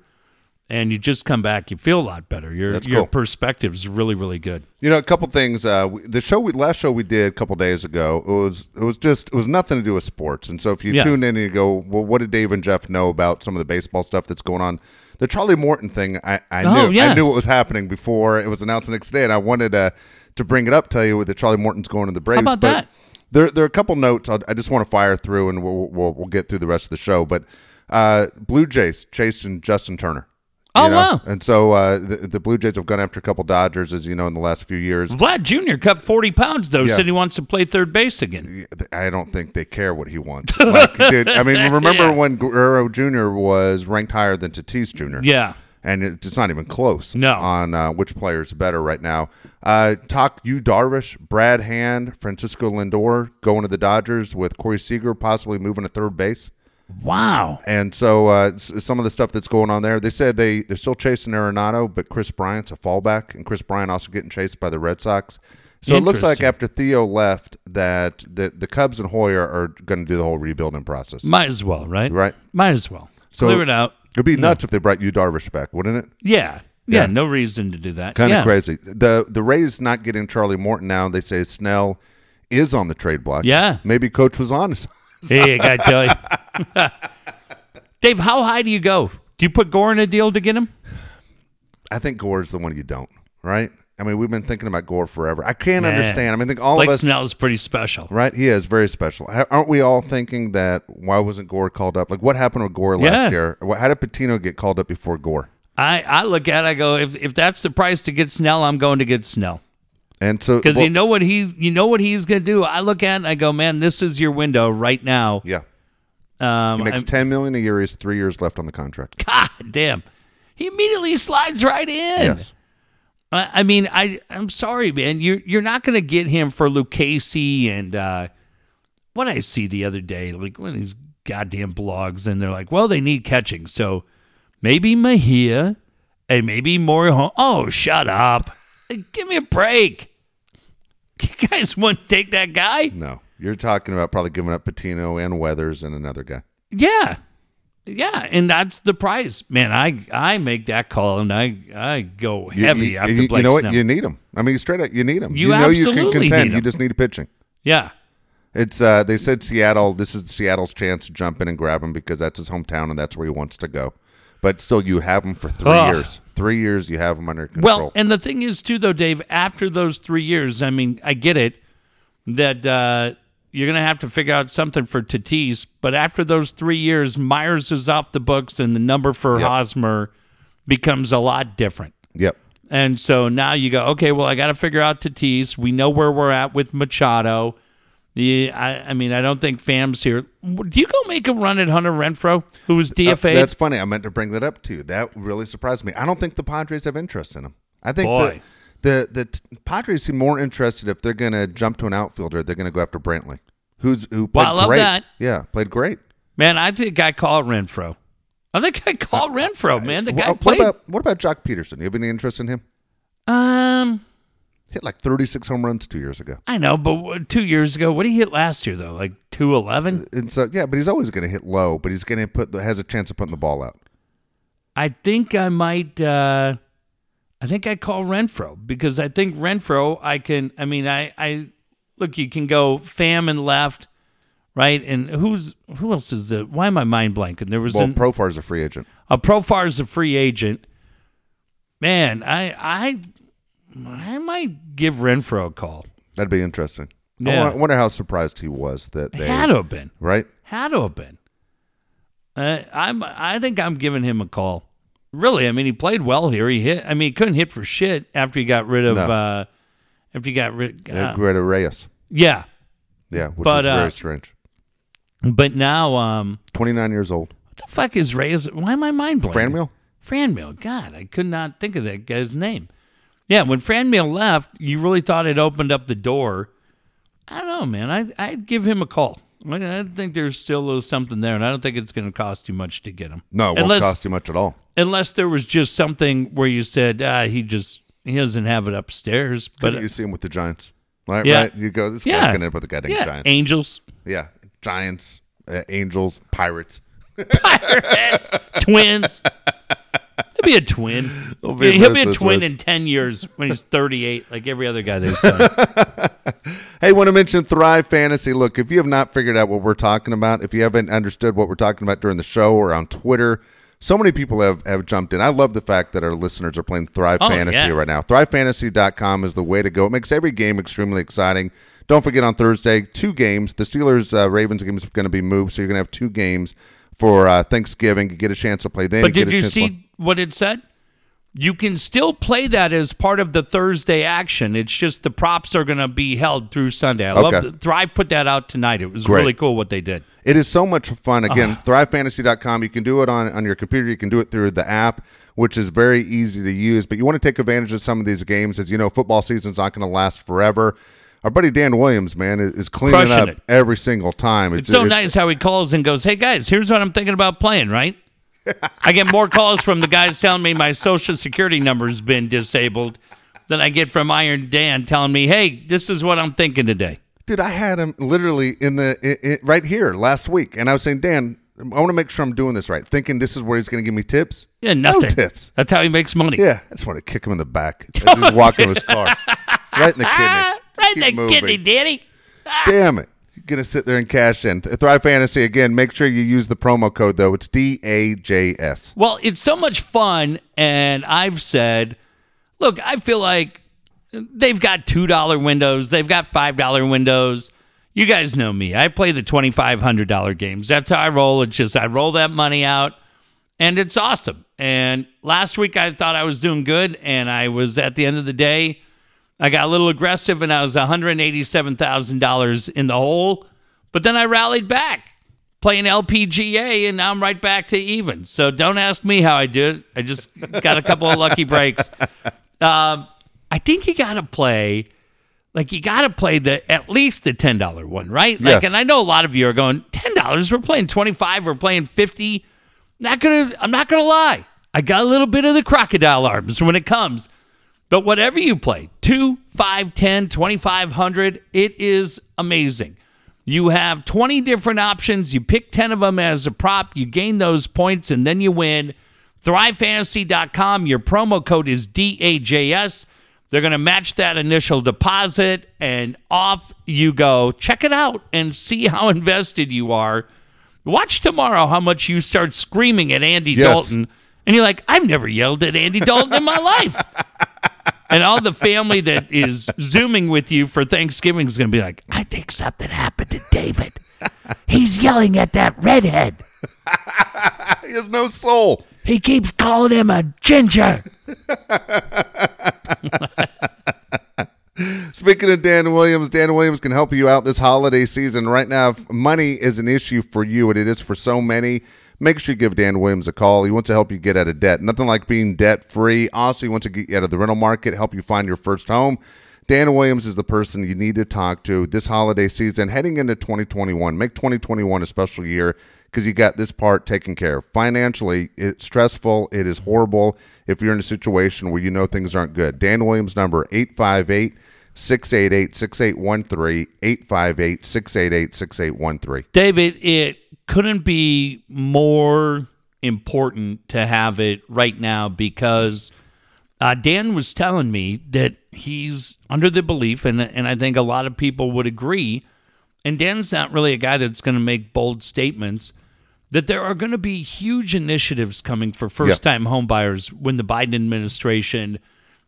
and you just come back. You feel a lot better. Your That's your cool. perspective is really really good. You know, a couple things. Uh, the show, we, last show we did a couple days ago, it was it was just it was nothing to do with sports. And so if you Yeah. tune in and you go, well, what did Dave and Jeff know about some of the baseball stuff that's going on? The Charlie Morton thing, I, I Oh, knew yeah. I knew what was happening before it was announced the next day, and I wanted to to bring it up, tell you that Charlie Morton's going to the Braves. about but that? There, there are a couple notes I'll, I just want to fire through, and we'll, we'll we'll get through the rest of the show. But uh, Blue Jays chasing Justin Turner. You Oh, know? wow. And so uh, the, the Blue Jays have gone after a couple Dodgers, as you know, in the last few years. Vlad Jr. cut forty pounds though. Yeah. Said he wants to play third base again. I don't think they care what he wants. Like, dude, I mean, remember Yeah. when Guerrero Jr. was ranked higher than Tatis Jr. Yeah. and it's not even close. No. on uh, which player is better right now. Uh, talk Yu Darvish, Brad Hand, Francisco Lindor going to the Dodgers with Corey Seager possibly moving to third base. Wow. And so uh, some of the stuff that's going on there, they said they they're still chasing Arenado, but Kris Bryant's a fallback, and Kris Bryant also getting chased by the Red Sox. So it looks like after Theo left, that the the Cubs and Hoyer are going to do the whole rebuilding process. Might as well, right? Right. Might as well. So- Clear it out. It'd be nuts if they brought Yu Darvish back, wouldn't it? Yeah. Yeah. Yeah. No reason to do that. Kind of yeah. crazy. The the Rays not getting Charlie Morton now. They say Snell is on the trade block. Yeah. maybe Coach was honest. Hey, I gotta tell you, Dave. How high do you go? Do you put Gore in a deal to get him? I think Gore's the one you don't. Right? I mean, we've been thinking about Gore forever. I can't Man. understand. I mean, I think all Blake of us. Snell is pretty special. Right, he is very special. Aren't we all thinking that why wasn't Gore called up? Like, what happened with Gore last Yeah. year? How did Patino get called up before Gore? I, I look at it, I go, if, if that's the price to get Snell, I'm going to get Snell. And so, Because well, you know what he's you know what he's gonna do. I look at it and I go, man, this is your window right now. yeah, Um, he makes I'm- ten million a year. He's three years left on the contract. God damn. He immediately slides right in. Yes, I, I mean, I I'm sorry, man. You're you're not gonna get him for Lucchesi and uh, what I see the other day, like one of these goddamn blogs, and they're like, well, they need catching, so maybe Mejia and maybe Morijo. Oh, shut up! Like, give me a break. You guys wouldn't take that guy? No, you're talking about probably giving up Patino and Weathers and another guy. Yeah. Yeah, and that's the price, man. I I make that call, and I I go heavy you, after you, Blake you know what? Snell. You need him. I mean, straight up, you need him. You know you absolutely can contend. You just need pitching. yeah, It's uh they said Seattle. This is Seattle's chance to jump in and grab him because that's his hometown and that's where he wants to go. But still, you have them for three Ugh. years. Three years, you have them under control. Well, and the thing is, too, though, Dave, after those three years, I mean, I get it that uh, you're going to have to figure out something for Tatis, but after those three years, Myers is off the books, and the number for Yep. Hosmer becomes a lot different. yep. And so now you go, okay, well, I got to figure out Tatis. We know where we're at with Machado. Yeah, I, I mean, I don't think Pham's here. Do you go make a run at Hunter Renfroe, who was Uh, DFA? that's funny. I meant to bring that up too. That really surprised me. I don't think the Padres have interest in him. I think Boy. the, the the Padres seem more interested if they're going to jump to an outfielder. They're going to go after Brantley, who's who played Well, I love great. that. Yeah, played great. Man, I think I call Renfroe. I think I call Renfroe, man. The guy Wha- what played. about what about Joc Pederson? You have any interest in him? um, Hit like 36 home runs two years ago. I know, but two years ago, what did he hit last year though? Like two eleven. And so yeah, but he's always going to hit low, but he's going to put the, has a chance of putting the ball out. I think I might. uh I think I call Renfroe because I think Renfroe. I can. I mean, I. I look. You can go Pham and left, right? And who's who else is the? Why am I mind blanking? There was Well, an, Profar's a free agent. a Profar's a free agent. Man, I I I might give Renfroe a call. That'd be interesting. I Yeah. wonder- wonder how surprised he was that they Had to have been. right. Had to have been. Uh, I'm. I think I'm giving him a call. Really, I mean, he played well here. He hit. I mean, he couldn't hit for shit after he got rid of. No. Uh, after he got rid. Uh, Uh, Greta Reyes. yeah, Yeah, which But, is very uh, strange. but now, um, 29 years old. what the fuck is Reyes? Why am I mind blanking? Franmil? Franmil. God, I could not think of that guy's name. Yeah, when Franmil left, you really thought it opened up the door. I don't know, man. I I'd give him a call. I, think there's still something there, and I don't think it's going to cost too much to get him. No, it won't unless cost you much at all. unless there was just something where you said ah, he just he doesn't have it upstairs. But But you see him with the Giants. Right, Yeah. right. You go, this yeah, guy's going to end up with the goddamn yeah, Giants. Angels, yeah, Giants, uh, Angels, Pirates. Pirates, Twins. He'll be a twin. He'll be He'll be a twin in ten years when he's thirty-eight, like every other guy they signed. Hey, want to mention Thrive Fantasy. Look, if you have not figured out what we're talking about, if you haven't understood what we're talking about during the show or on Twitter, so many people have, have jumped in. I love the fact that our listeners are playing Thrive Oh, Fantasy yeah. right now. ThriveFantasy.com is the way to go. It makes every game extremely exciting. Don't forget on Thursday, two games. The Steelers uh, Ravens game is going to be moved, so you're going to have two games for uh, Thanksgiving. You get a chance to play then. But get did you chance to play- see what it said? You can still play that as part of the Thursday action. It's just the props are going to be held through Sunday. I love the, Thrive put that out tonight. It was Great. really cool what they did. It is so much fun. Again, thrivefantasy.com. You can do it on, on your computer. You can do it through the app, which is very easy to use. But you want to take advantage of some of these games. As you know, football season's not going to last forever. Our buddy Dan Williams, man, is, cleaning Crushing up it. every single time. It's so it- nice how he calls and goes, "Hey guys, here's what I'm thinking about playing." Right? I get more calls from the guys telling me my social security number's been disabled than I get from Iron Dan telling me, "Hey, this is what I'm thinking today." Dude, I had him literally in the i i right here last week, and I was saying, Dan, I want to make sure I'm doing this right. Thinking this is where he's going to give me tips. Yeah, nothing. No tips. That's how he makes money. Yeah, I just want to kick him in the back as he's walking to his car, right in the kidney. Ah, right Keep the moving. kidney, Daddy. Damn it. You're going to sit there and cash in. Thrive Fantasy, again, make sure you use the promo code, though. It's D A J S. Well, it's so much fun, and I've said, look, I feel like they've got two dollar windows, they've got five dollar windows. You guys know me. I play the twenty five hundred dollar games. That's how I roll. It's just I roll that money out, and it's awesome. And last week I thought I was doing good, and I was at the end of the day, I got a little aggressive, and I was one hundred eighty seven thousand dollars in the hole. But then I rallied back playing LPGA, and now I'm right back to even. So don't ask me how I did it. I just got a couple of lucky breaks. Um, I think you got to play, like you got to play the at least the ten dollar one, right? Like, Yes. and I know a lot of you are going ten dollars. We're playing twenty five. We're playing fifty. Not gonna. I'm not gonna lie. I got a little bit of the crocodile arms when it comes. But whatever you play, 2, 5, 10, 2500, it is amazing. You have 20 different options. You pick 10 of them as a prop. You gain those points and then you win. ThriveFantasy.com. Your promo code is DAJS. They're going to match that initial deposit and off you go. Check it out and see how invested you are. Watch tomorrow how much you start screaming at Andy Yes. Dalton. And you're like, I've never yelled at Andy Dalton in my life. And all the family that is zooming with you for Thanksgiving is going to be like, I think something happened to David. He's yelling at that redhead. He has no soul. He keeps calling him a ginger. Speaking of Dan Williams, Dan Williams can help you out this holiday season. Right now, if money is an issue for you, and it is for so many, make sure you give Dan Williams a call. He wants to help you get out of debt. Nothing like being debt free. Also, he wants to get you out of the rental market, help you find your first home. Dan Williams is the person you need to talk to this holiday season, heading into 2021. Make 2021 a special year because you got this part taken care of. Financially, it's stressful. It is horrible if you're in a situation where you know things aren't good. Dan Williams' number, 858 688 6813, 858 688 6813. David, it couldn't be more important to have it right now because uh, Dan was telling me that he's under the belief, and, and I think a lot of people would agree, and Dan's not really a guy that's going to make bold statements, that there are going to be huge initiatives coming for first time homebuyers when the Biden administration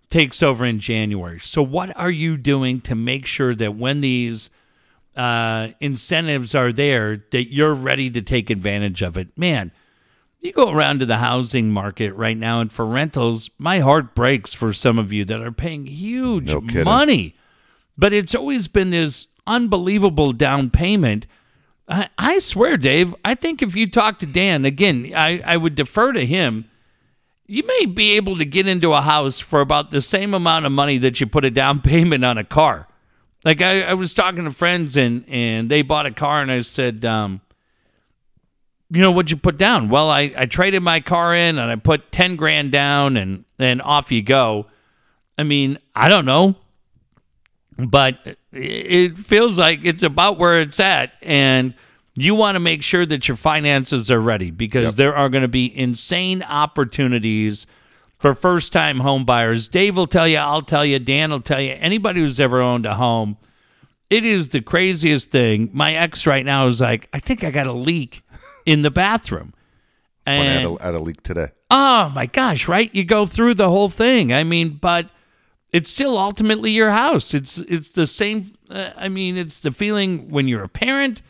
takes over in January. So, what are you doing to make sure that when these uh, incentives are there, that you're ready to take advantage of it? Man, you go around to the housing market right now, and for rentals, my heart breaks for some of you that are paying huge No money. But it's always been this unbelievable down payment. I, I swear, Dave, I think if you talk to Dan, again, I, I would defer to him. You may be able to get into a house for about the same amount of money that you put a down payment on a car. Like I, I was talking to friends and and they bought a car and I said, um, you know, what'd you put down? Well, I, I traded my car in and I put ten grand down and then off you go. I mean, I don't know, but it feels like it's about where it's at and you want to make sure that your finances are ready because there are going to be insane opportunities for first time home buyers. Dave will tell you, I'll tell you, Dan will tell you, anybody who's ever owned a home, it is the craziest thing. My ex right now is like, I think I got a leak in the bathroom. When I had And a, had a leak today. oh my gosh, right? You go through the whole thing. I mean, but it's still ultimately your house. It's it's the same. Uh, I mean, it's the feeling when you're a parent.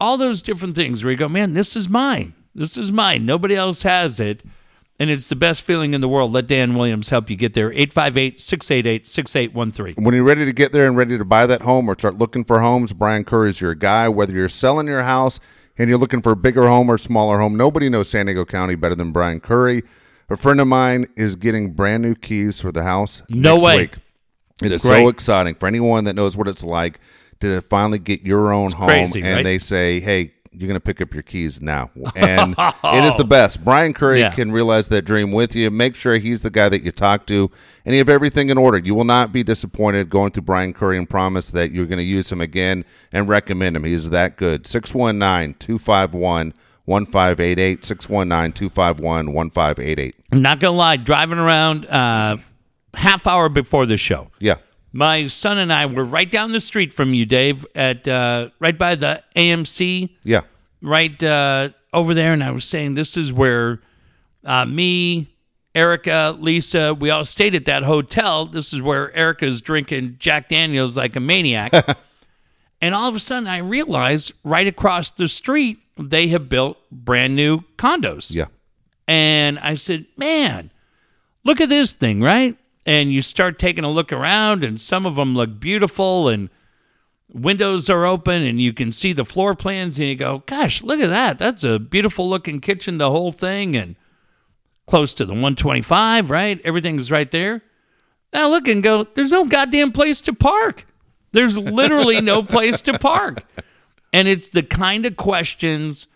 All those different things where you go, man, this is mine. This is mine. Nobody else has it. And it's the best feeling in the world. Let Dan Williams help you get there. 858 688 6813. When you're ready to get there and ready to buy that home or start looking for homes, Brian Curry is your guy. Whether you're selling your house and you're looking for a bigger home or smaller home, nobody knows San Diego County better than Brian Curry. A friend of mine is getting brand new keys for the house. No next way. Week. It is Great. so exciting for anyone that knows what it's like to finally get your own home crazy, and right? they say, "Hey, you're going to pick up your keys now." And it is the best. Brian Curry Yeah. can realize that dream with you. Make sure he's the guy that you talk to and you have everything in order. You will not be disappointed going through Brian Curry and promise that you're going to use him again and recommend him. He's that good. 619-251 1588 619-251 1588. I'm not going to lie, driving around uh, half hour before the show. Yeah. My son and I were right down the street from you, Dave, at uh, right by the AMC, Yeah. right uh, over there. And I was saying this is where uh, me, Erica, Lisa, we all stayed at that hotel. This is where Erica's drinking Jack Daniels like a maniac. and all of a sudden, I realized right across the street they have built brand new condos. Yeah. And I said, man, look at this thing, right? And you start taking a look around, and some of them look beautiful, and windows are open, and you can see the floor plans, and you go, gosh, look at that. That's a beautiful looking kitchen, the whole thing, and close to the 125, right? Everything's right there. Now look and go, there's no goddamn place to park. There's literally no place to park. And it's the kind of questions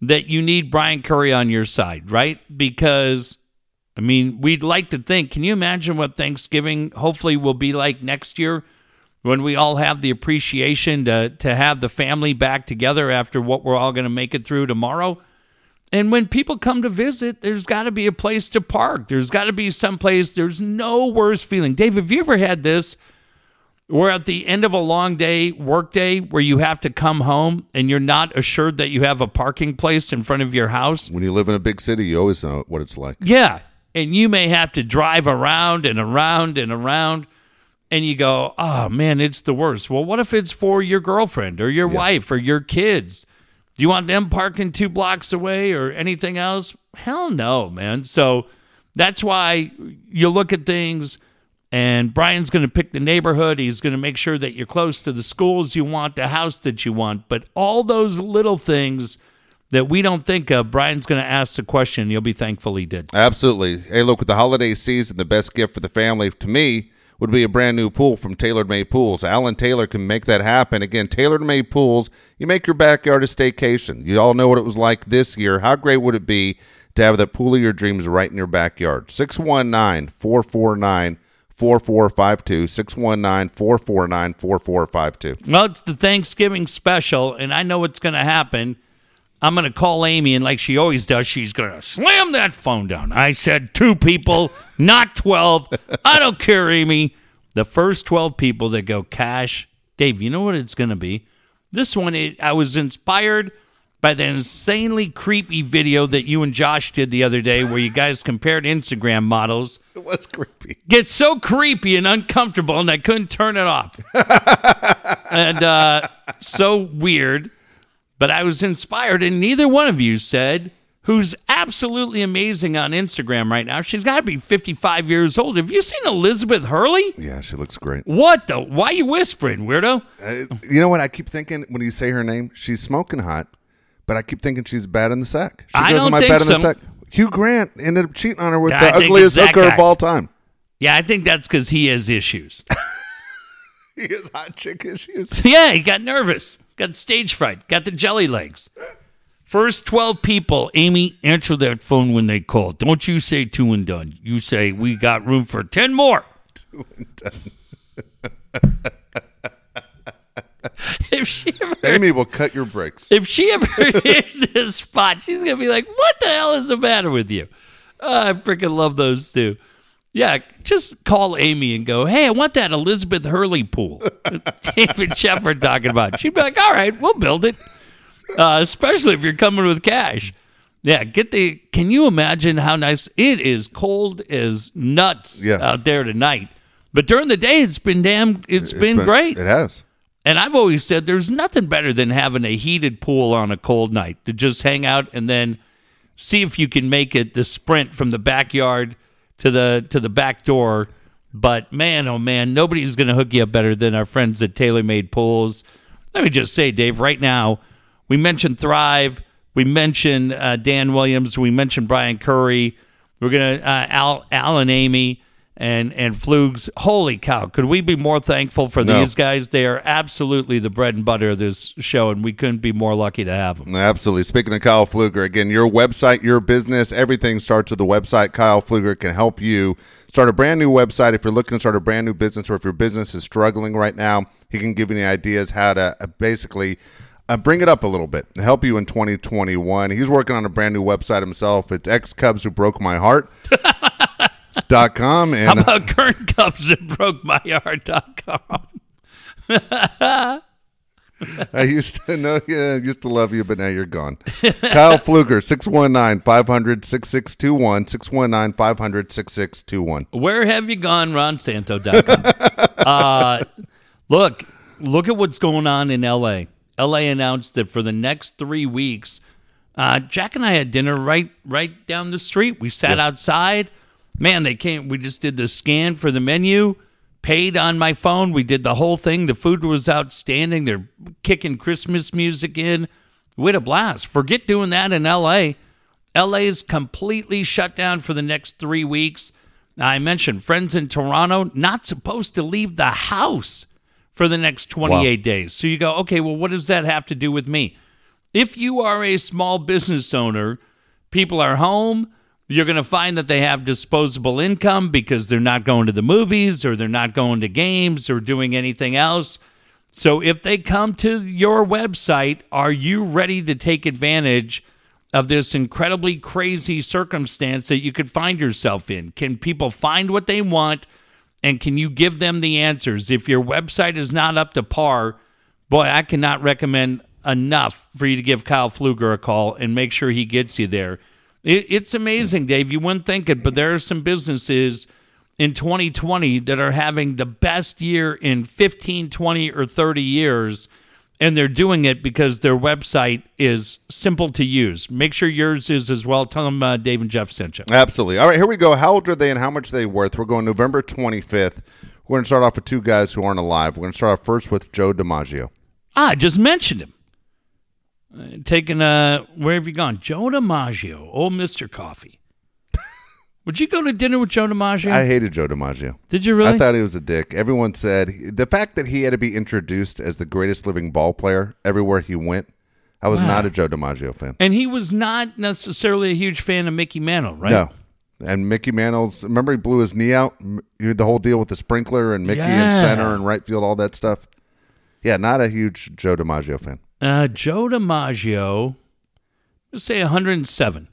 that you need Brian Curry on your side, right? Because I mean, we'd like to think. Can you imagine what Thanksgiving hopefully will be like next year when we all have the appreciation to, to have the family back together after what we're all going to make it through tomorrow? And when people come to visit, there's got to be a place to park. There's got to be some place. There's no worse feeling. Dave, have you ever had this? Where at the end of a long day, work day, where you have to come home and you're not assured that you have a parking place in front of your house? When you live in a big city, you always know what it's like. Yeah. And you may have to drive around and around and around. And you go, oh man, it's the worst. Well, what if it's for your girlfriend or your wife or your kids? Do you want them parking two blocks away or anything else? Hell no, man. So that's why you look at things, and Brian's going to pick the neighborhood. He's going to make sure that you're close to the schools you want, the house that you want. But all those little things that we don't think of, Brian's going to ask the question. You'll be thankful he did. Absolutely. Hey, look, with the holiday season, the best gift for the family to me would be a brand new pool from Tailored Made Pools. Alan Taylor can make that happen. Again, Tailored Made Pools, you make your backyard a staycation. You all know what it was like this year. How great would it be to have the pool of your dreams right in your backyard? 619 449 4452. 619 449 4452. Well, it's the Thanksgiving special, and I know what's going to happen. I'm going to call Amy, and like she always does, she's going to slam that phone down. I said two people, not 12. I don't care, Amy. The first 12 people that go cash. Dave, you know what it's going to be? This one, it, I was inspired by the insanely creepy video that you and Josh did the other day where you guys compared Instagram models. It was creepy. Gets so creepy and uncomfortable, and I couldn't turn it off. and uh, so weird. But I was inspired, and neither one of you said who's absolutely amazing on Instagram right now. She's got to be 55 years old. Have you seen Elizabeth Hurley? Yeah, she looks great. What the? Why are you whispering, weirdo? Uh, you know what? I keep thinking when you say her name, she's smoking hot, but I keep thinking she's bad in the sack. She I goes don't on my think bad in the so. sack. Hugh Grant ended up cheating on her with I the ugliest hooker guy. of all time. Yeah, I think that's because he has issues. He has hot chick issues. yeah, he got nervous, got stage fright, got the jelly legs. First 12 people, Amy, answer that phone when they call. Don't you say two and done. You say we got room for 10 more. if she ever Amy will cut your brakes. if she ever hits this spot, she's gonna be like, "What the hell is the matter with you?" Oh, I freaking love those two. Yeah, just call Amy and go, "Hey, I want that Elizabeth Hurley pool." David Shepard talking about. She'd be like, "All right, we'll build it." Uh, especially if you're coming with cash. Yeah, get the. Can you imagine how nice it is? Cold as nuts Yes. out there tonight, but during the day it's been damn. it's been But great. It has. And I've always said there's nothing better than having a heated pool on a cold night to just hang out and then see if you can make it the sprint from the backyard to the to the back door. But man, oh man, nobody's going to hook you up better than our friends at Tailor Made Pools. Let me just say, Dave, right now we mentioned Thrive, we mentioned uh, Dan Williams, we mentioned Brian Curry. We're gonna uh, Al, Al and Amy and and Flugs. Holy cow! Could we be more thankful for No. these guys? They are absolutely the bread and butter of this show, and we couldn't be more lucky to have them. Absolutely. Speaking of Kyle Fluger, again, your website, your business, everything starts with the website. Kyle Fluger can help you start a brand new website. If you're looking to start a brand new business or if your business is struggling right now, he can give you any ideas how to uh, basically uh, bring it up a little bit and help you in 2021. He's working on a brand new website himself. It's X Cubs Who Broke My Heart. dot com How and about Kern Cubs that broke my heart dot com? I used to know you, I used to love you, but now you're gone. Kyle Fluger, 619 500 6621. 619 500 6621. Where have you gone, RonSanto.com? uh, look, look at what's going on in LA. LA announced that for the next three weeks, uh, Jack and I had dinner right right down the street. We sat outside. Man, they came. We just did the scan for the menu, paid on my phone. We did the whole thing. The food was outstanding. They're kicking Christmas music in. We had a blast. Forget doing that in LA. LA is completely shut down for the next three weeks. I mentioned friends in Toronto not supposed to leave the house for the next 28 days. So you go, okay, well, what does that have to do with me? If you are a small business owner, people are home, You're going to find that they have disposable income because they're not going to the movies or they're not going to games or doing anything else. So if they come to your website, are you ready to take advantage of this incredibly crazy circumstance that you could find yourself in? Can people find what they want and can you give them the answers? If your website is not up to par, boy, I cannot recommend enough for you to give Kyle Fluger a call and make sure he gets you there. It, it's amazing, Dave. You wouldn't think it, but there are some businesses in 2020 that are having the best year in 15, 20, or 30 years. And they're doing it because their website is simple to use. Make sure yours is as well. Tell them uh, Dave and Jeff sent you. Absolutely. All right, here we go. How old are they and how much are they worth? We're going November 25th. We're going to start off with two guys who aren't alive. We're going to start off first with Joe DiMaggio. Ah, I just mentioned him. Uh, taking uh, where have you gone? Joe DiMaggio, old Mister Coffee. Would you go to dinner with Joe DiMaggio? I hated Joe DiMaggio. Did you really? I thought he was a dick. Everyone said the fact that he had to be introduced as the greatest living ball player everywhere he went. I was Wow. not a Joe DiMaggio fan. and he was not necessarily a huge fan of Mickey Mantle, right? No. And Mickey Mantle's remember he blew his knee out. The whole deal with the sprinkler and Mickey Yeah. in center and right field, all that stuff. Yeah, not a huge Joe DiMaggio fan. Uh, Joe DiMaggio, let's say 107.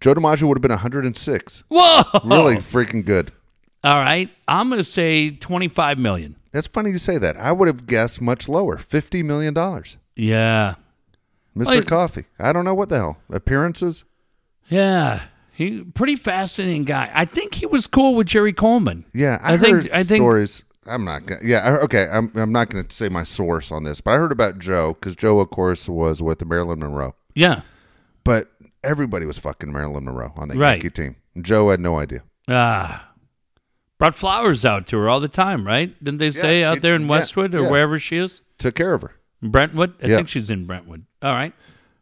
Joe DiMaggio would have been 106. Whoa! Really freaking good. All right, I'm gonna say 25 million. That's funny you say that. I would have guessed much lower, fifty million dollars. Yeah, Mister Like- Coffee. I don't know what the hell appearances. yeah. He pretty fascinating guy. I think he was cool with Jerry Coleman. Yeah, I, I think- heard I think- stories. I'm not gonna. Yeah, okay. I'm. I'm not going to say my source on this, but I heard about Joe because Joe, of course, was with Marilyn Monroe. Yeah. But everybody was fucking Marilyn Monroe on that Right. Yankee team. Joe had no idea. Ah. Brought flowers out to her all the time, right? Didn't they say Yeah, out it- there in yeah, Westwood or yeah. wherever she is? Took care of her. Brentwood? I Yeah. think she's in Brentwood. All right.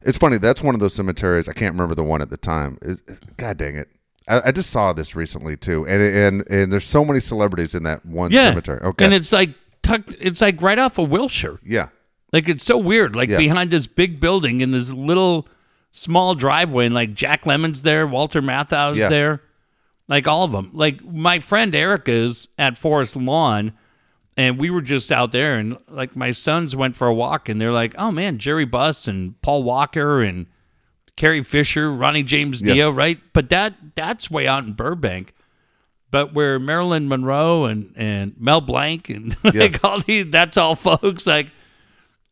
It's funny. That's one of those cemeteries. I can't remember the one at the time. Is God dang it! I, I just saw this recently too, and and and there's so many celebrities in that one Yeah. cemetery. Okay. And it's like tucked it's like right off of Wilshire. yeah. Like it's so weird. Like Yeah. behind this big building in this little small driveway, and like Jack Lemmon's there, Walter Matthau's Yeah. there, like all of them. Like my friend Erica's at Forest Lawn, and we were just out there, and like my sons went for a walk, and they're like, "Oh man, Jerry Buss and Paul Walker and Carrie Fisher, Ronnie James Yeah. Dio, right?" But that that's way out in Burbank. But where Marilyn Monroe and, and Mel Blanc and like all these, that's all folks like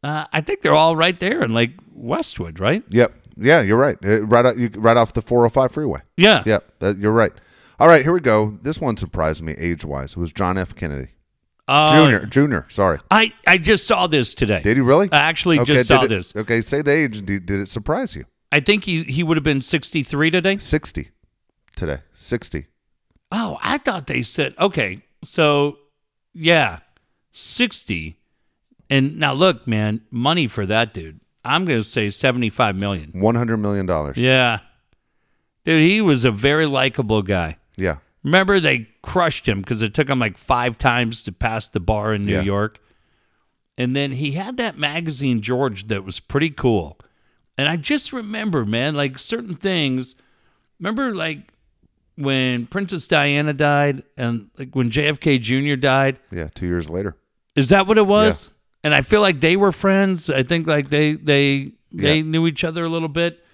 uh, I think they're all right there in like Westwood, right? Yep. Yeah, you're right. Uh, Right, out, you, right off the 405 freeway. Yeah. Yep, that, you're right. All right, here we go. This one surprised me age wise. It was John F. Kennedy Uh, Junior. Junior. Sorry. I, I just saw this today. Did he really? I actually Okay, just saw it- this. Okay, say the age. Did, did it surprise you? I think he, he would have been 63 today. 60 today. 60. Oh, I thought they said, okay, so yeah, 60. And now look, man, money for that dude. I'm going to say 75 million. $100 million. Yeah. Yeah. Dude, he was a very likable guy. Yeah. Remember, they crushed him because it took him like five times to pass the bar in New Yeah. York. And then he had that magazine, George, that was pretty cool. And I just remember, man, like certain things. Remember, like when Princess Diana died and like when JFK Jr. died? Yeah. Two years later. Is that what it was? And I feel like they were friends. I think like they they they Yeah. knew each other a little bit.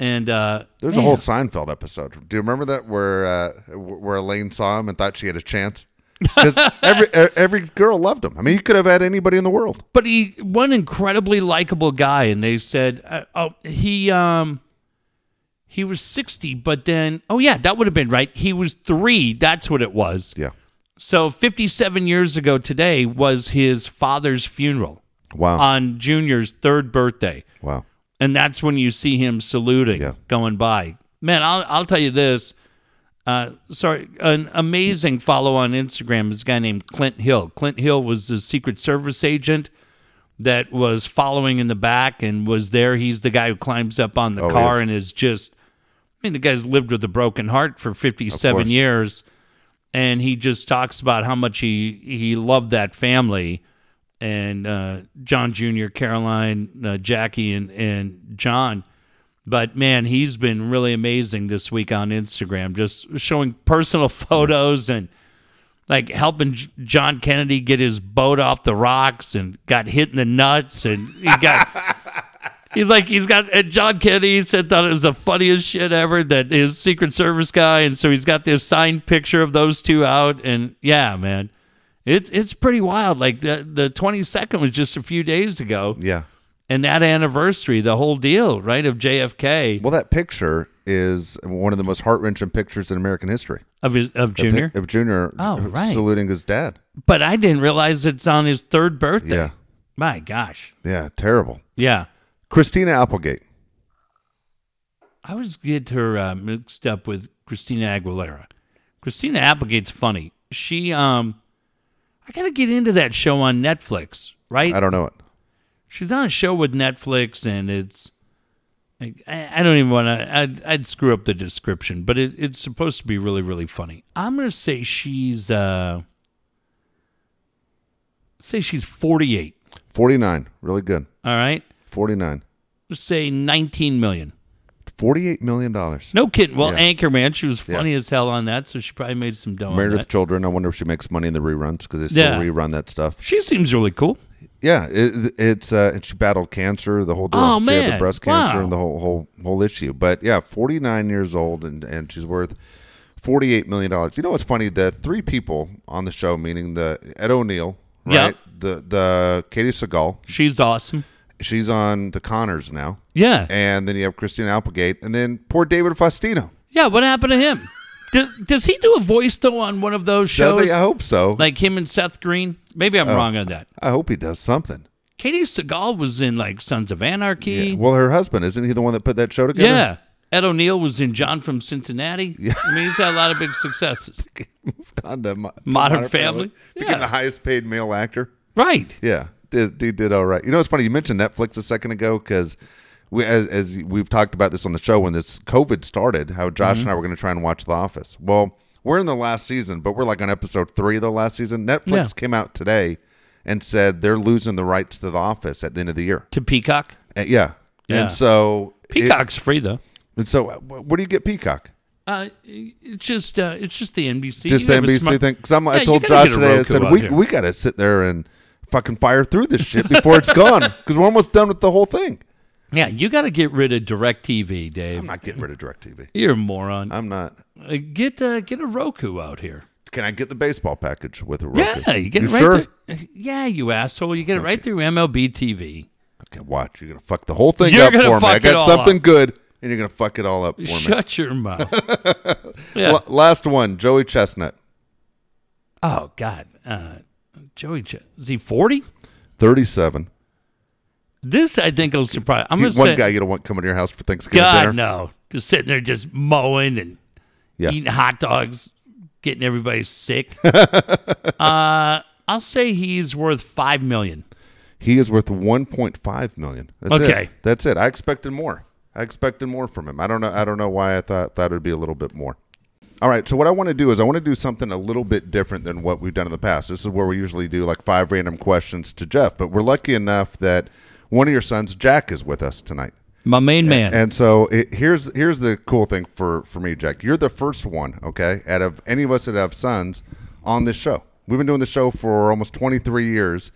And uh There's a whole Seinfeld episode. Do you remember that where uh, where Elaine saw him and thought she had a chance? Because every every girl loved him. I mean, he could have had anybody in the world. but he one incredibly likable guy and they said uh, oh he um he was 60 but then oh yeah that would have been right he was 3 that's what it was Yeah. so 57 years ago today was his father's funeral Wow. on junior's third birthday wow. and that's when you see him saluting Yeah. going by man i'll i'll tell you this uh, sorry, an amazing follow on Instagram is a guy named Clint Hill. Clint Hill was the Secret Service agent that was following in the back and was there. He's the guy who climbs up on the Oh, car yes. and is just, I mean, the guy's lived with a broken heart for 57 years. And he just talks about how much he, he loved that family and uh, John Jr., Caroline, uh, Jackie, and, and John But man, he's been really amazing this week on Instagram, just showing personal photos and like helping John Kennedy get his boat off the rocks and got hit in the nuts and he got he's like he's got and John Kennedy said thought it was the funniest shit ever that his Secret Service guy and so he's got this signed picture of those two out and yeah, man. It it's pretty wild. Like the the twenty second was just a few days ago Yeah. And that anniversary, the whole deal, right, of JFK Well, that picture is one of the most heart wrenching pictures in American history. of his of Junior. Of Junior Oh, right. saluting his dad. But I didn't realize it's on his third birthday. Yeah. My gosh. Yeah. Terrible. Yeah. Christina Applegate. I always get her uh, mixed up with Christina Aguilera. Christina Applegate's funny. She um I gotta get into that show on Netflix, right? I don't know it. She's on a show with Netflix, and it's like, I, I don't even want to. I'd, I'd screw up the description, but it, it's supposed to be really, really funny. I'm gonna say she's uh, say she's 48. 49. Really good. All right, 49. let's say 19 million. $48 million. No kidding. Well, Yeah. Anchorman, she was funny as hell on that, so she probably made some dough. on Married with that. Children. I wonder if she makes money in the reruns because they still Yeah. rerun that stuff. She seems really cool. Yeah, it, it's uh, and she battled cancer, the whole deal. Oh, she had the man. breast cancer Wow. and the whole whole whole issue. But yeah, forty nine years old and and she's worth forty eight million dollars. You know what's funny? The three people on the show, meaning the Ed O'Neill, right? The the Katey Sagal, She's awesome. she's on the Conners now, Yeah, and then you have Christina Applegate, and then poor David Faustino. yeah. What happened to him? does, does he do a voice though on one of those shows? I hope so. like him and Seth Green. Maybe. I'm oh, wrong on that. I hope he does something. Katey Sagal was in like Sons of Anarchy. Well, her husband isn't he the one that put that show together? Yeah. Ed O'Neill was in John from Cincinnati. I mean, he's had a lot of big successes. Moved On to Mo- to Modern Family. Became Yeah. the highest paid male actor. Right. Yeah, did he did all right. You know, it's funny you mentioned Netflix a second ago because we, as, as we've talked about this on the show when this COVID started, how Josh mm-hmm. and I were going to try and watch The Office. Well, we're in the last season, but we're like on episode three of the last season. Netflix Yeah. came out today and said they're losing the rights to The Office at the end of the year. To Peacock. Uh, yeah. Yeah. and so it- Peacock's free though. and so, uh, wh- where do you get Peacock? Uh, it's just uh, it's just the NBC. Just the NBC smart- thing? Because Yeah, I told Josh today, I said we here. we got to sit there and fucking fire through this shit before it's gone because we're almost done with the whole thing. Yeah, you got to get rid of DirecTV, Dave. I'm not getting rid of DirecTV. You're a moron. I'm not. Uh, get uh, get a Roku out here. Can I get the baseball package with a Roku? Yeah, you get it right sure? there. Yeah, you asshole. You get it right through MLB TV. Okay, watch. You're gonna fuck the whole thing You're up gonna for me. fuck I it got all something up. good, and you're gonna fuck it all up for me. Shut your mouth. yeah. L- last one, Joey Chestnut, Oh God, uh, Joey, Ch- is he forty? thirty-seven. This I think will surprise. I'm gonna one say, guy you don't want coming to your house for Thanksgiving God dinner. no, just sitting there just mowing and Yeah. eating hot dogs, getting everybody sick. uh, I'll say he's worth five million. He is worth 1.5 million. That's Okay. it. That's it. I expected more. I expected more from him. I don't know. I don't know why I thought that would be a little bit more. All right. So what I want to do is I want to do something a little bit different than what we've done in the past. This is where we usually do like five random questions to Jeff, but we're lucky enough that one of your sons, Jack, is with us tonight. My main man. And so it, here's here's the cool thing for for me, Jack. You're the first one, okay, out of any of us that have sons on this show. We've been doing the show for almost 23 years,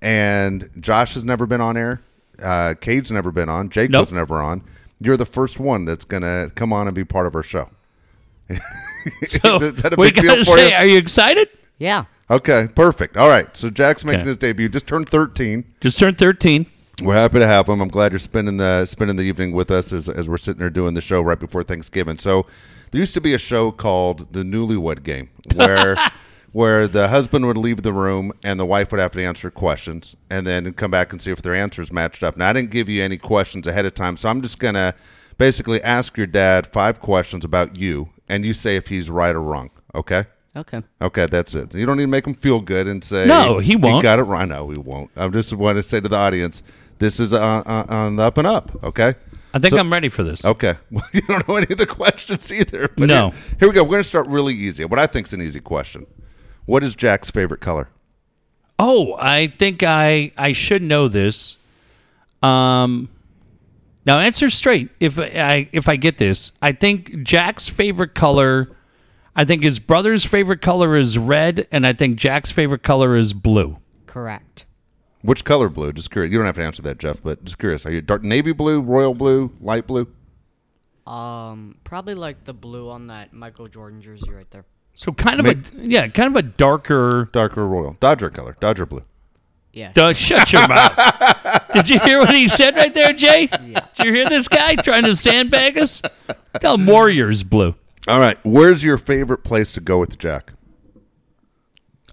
and Josh has never been on air. Uh, Cade's never been on. Jake Nope. was never on. You're the first one that's gonna come on and be part of our show. so is that a we gotta say, you? are you excited? Yeah. Okay, perfect. All right, so Jack's making Okay. his debut. Just turned 13. Just turned thirteen. We're happy to have him. I'm glad you're spending the spending the evening with us as, as we're sitting there doing the show right before Thanksgiving. So there used to be a show called the Newlywed Game where where the husband would leave the room and the wife would have to answer questions and then come back and see if their answers matched up. Now I didn't give you any questions ahead of time, so I'm just gonna basically ask your dad five questions about you and you say if he's right or wrong. Okay. Okay. Okay, that's it. You don't need to make him feel good and say No, he won't. got it right. No, he won't. I just want to say to the audience, this is uh, uh, on the up and up. Okay. I think So- I'm ready for this. Okay. Well, you don't know any of the questions either. But No. Here, here we go. We're going to start really easy. What I think is an easy question. What is Jack's favorite color? Oh, I think I I should know this. Um, Now answer straight. If I if I get this, I think Jack's favorite color. I think his brother's favorite color is red, and I think Jack's favorite color is blue. Correct. Which color blue? Just curious. You don't have to answer that, Jeff, but just curious. Are you dark navy blue, royal blue, light blue? Um, probably like the blue on that Michael Jordan jersey right there. So kind of Ma- a yeah, kind of a darker. Darker royal. Dodger color. Dodger blue. Yeah. Duh, shut your mouth. Did you hear what he said right there, Jay? Did you hear this guy trying to sandbag us? Tell him Warriors blue. All right. Where's your favorite place to go with Jack?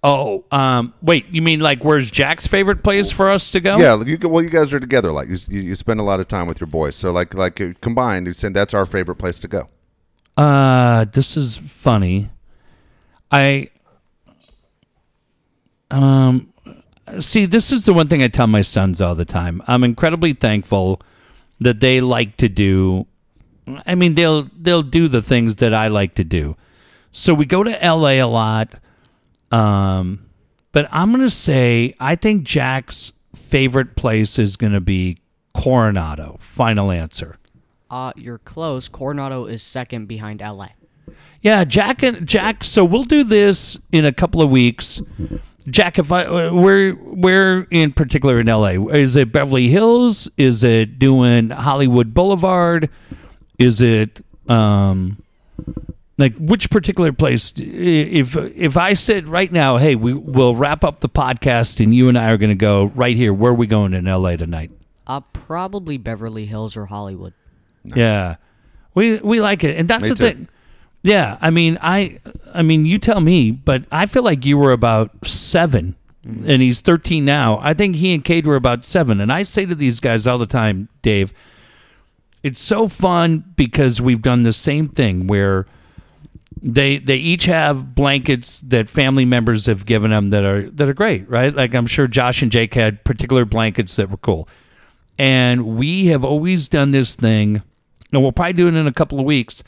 Oh, um, wait. You mean like where's Jack's favorite place for us to go? Yeah, you, well, you guys are together. Like you, you, spend a lot of time with your boys. So like like uh, combined, you saying that's our favorite place to go. Uh, this is funny. I um see this is the one thing I tell my sons all the time. I'm incredibly thankful that they like to do I mean they'll they'll do the things that I like to do. So we go to LA a lot. Um but I'm going to say I think Jack's favorite place is going to be Coronado. Final answer. Uh, you're close. Coronado is second behind LA. Yeah, Jack and Jack. So we'll do this in a couple of weeks. Jack, if I uh, where where in particular in LA is it Beverly Hills? Is it doing Hollywood Boulevard? Is it um like which particular place? If if I said right now, hey, we will wrap up the podcast and you and I are going to go right here. Where are we going in LA tonight? Uh, probably Beverly Hills or Hollywood. Yeah, we we like it, and that's Me the too. thing. Yeah, I mean, I I mean, you tell me, but I feel like you were about seven, and he's thirteen now. I think he and Cade were about seven, and I say to these guys all the time, Dave, it's so fun because we've done the same thing where they they each have blankets that family members have given them that are that are great, right? Like I'm sure Josh and Jake had particular blankets that were cool. And we have always done this thing, and we'll probably do it in a couple of weeks,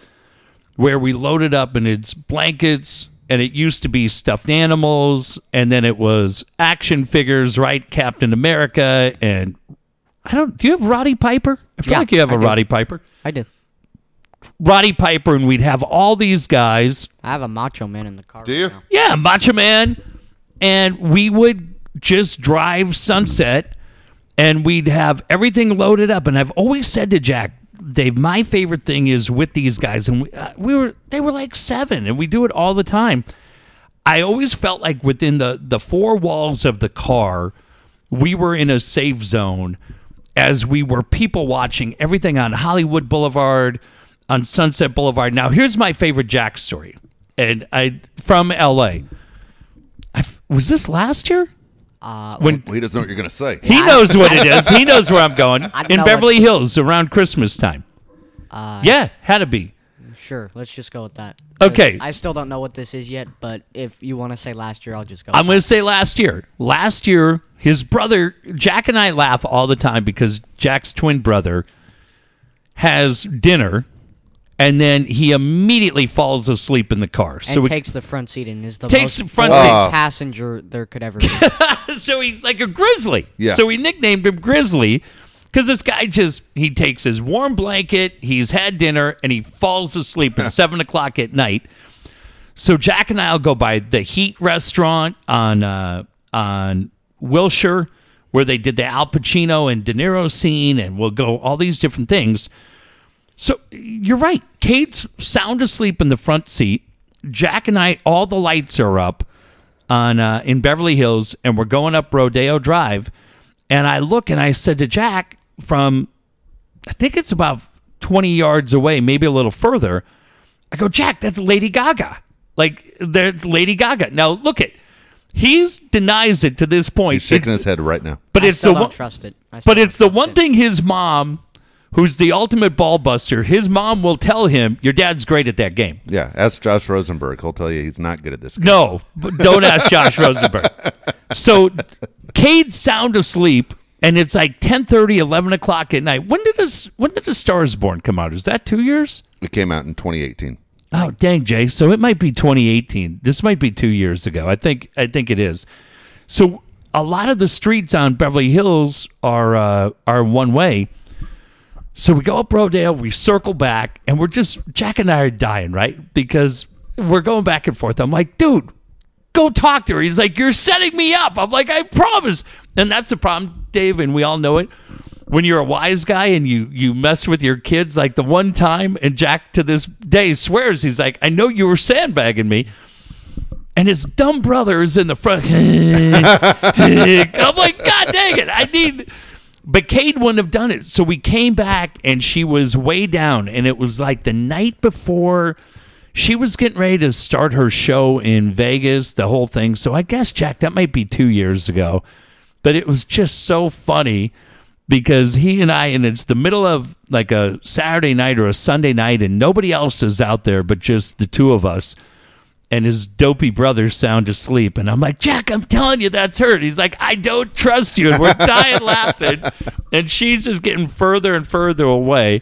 where we load it up and it's blankets, and it used to be stuffed animals, and then it was action figures, right? Captain America, and I don't. Do you have Roddy Piper? I feel Yeah, like you have I a do. Roddy Piper. I do. Roddy Piper, and we'd have all these guys. I have a Macho Man in the car. Do right you? now. Yeah, Macho Man. And we would just drive Sunset and we'd have everything loaded up. And I've always said to Jack, Dave, my favorite thing is with these guys. And we, uh, we were, they were like seven and we do it all the time. I always felt like within the, the four walls of the car, we were in a safe zone as we were people watching everything on Hollywood Boulevard, on Sunset Boulevard. Now, here's my favorite Jack story, and I from LA. I f was this last year? Uh, When Well, he doesn't know what you're going to say. he I- knows what it is, he knows where I'm going in Beverly Hills around Christmas time. uh, Yeah, had to be. Sure. Let's just go with that. Okay. I still don't know what this is yet, but if you want to say last year, I'll just go. I'm going to say last year. Last year, his brother, Jack and I laugh all the time because Jack's twin brother has dinner and then he immediately falls asleep in the car. So, and we- takes the front seat and is the Takes most the front boring seat. passenger there could ever be. so he's like a grizzly. Yeah. So we nicknamed him Grizzly because this guy just he takes his warm blanket, he's had dinner, and he falls asleep at seven o'clock at night. So Jack and I'll go by the Heat restaurant on uh, on Wilshire, where they did the Al Pacino and De Niro scene, and we'll go all these different things. So you're right. Cade's sound asleep in the front seat. Jack and I, all the lights are up on uh, in Beverly Hills, and we're going up Rodeo Drive. And I look and I said to Jack from, I think it's about 20 yards away, maybe a little further. I go, Jack, that's Lady Gaga. Like there's Lady Gaga. Now look it. He's denies it to this point. He's shaking It's- his head right now. but I it's still the don't one, trust it. I still but it's the one it. thing his mom, who's the ultimate ball buster, his mom will tell him, "Your dad's great at that game." Yeah, ask Josh Rosenberg. He'll tell you he's not good at this. Game. No, don't ask Josh Rosenberg. So, Cade's sound asleep, and it's like 10, 30, 11 o'clock at night. When did this? When did the Stars Born come out? Is that two years? It came out in 2018. Oh, dang, Jay. So it might be 2018. This might be two years ago. I think. I think it is. So a lot of the streets on Beverly Hills are uh, are one way. So we go up Rodeo, we circle back, and we're just Jack and I are dying, right? Because we're going back and forth. I'm like, dude, go talk to her. He's like, you're setting me up. I'm like, I promise. And that's the problem, Dave, and we all know it. When you're a wise guy and you you mess with your kids, like the one time, and Jack to this day swears, he's like, I know you were sandbagging me. And his dumb brother is in the front. I'm like, God dang it. I need. But Cade wouldn't have done it. So we came back and she was way down. And it was like the night before she was getting ready to start her show in Vegas, the whole thing. So I guess, Jack, that might be two years ago. But it was just so funny because he and I, and it's the middle of like a Saturday night or a Sunday night, and nobody else is out there but just the two of us. And his dopey brother sound asleep. And I'm like, Jack, I'm telling you that's her. And he's like, I don't trust you. And we're dying laughing. And she's just getting further and further away.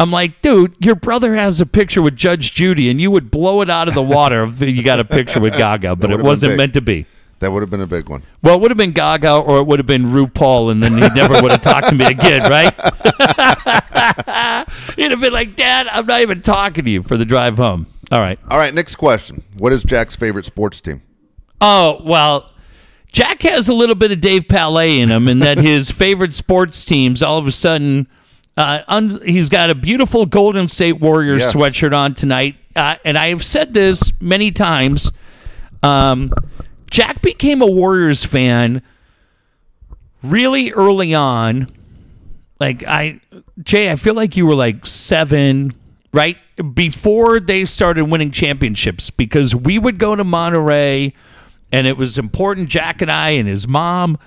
I'm like, dude, your brother has a picture with Judge Judy, and you would blow it out of the water if you got a picture with Gaga, but it wasn't meant to be. That would have been a big one. Well, it would have been Gaga or it would have been RuPaul, and then he never would have talked to me again, right? He'd have been like, Dad, I'm not even talking to you for the drive home. All right. All right, next question. What is Jack's favorite sports team? Oh, well, Jack has a little bit of Dave Palais in him, and that his favorite sports teams all of a sudden. Uh, un- he's got a beautiful Golden State Warriors Yes. sweatshirt on tonight, uh, and I have said this many times. Um, Jack became a Warriors fan really early on. Like I, Jay, I feel like you were like seven, right before they started winning championships, because we would go to Monterey, and it was important. Jack and I and his mom,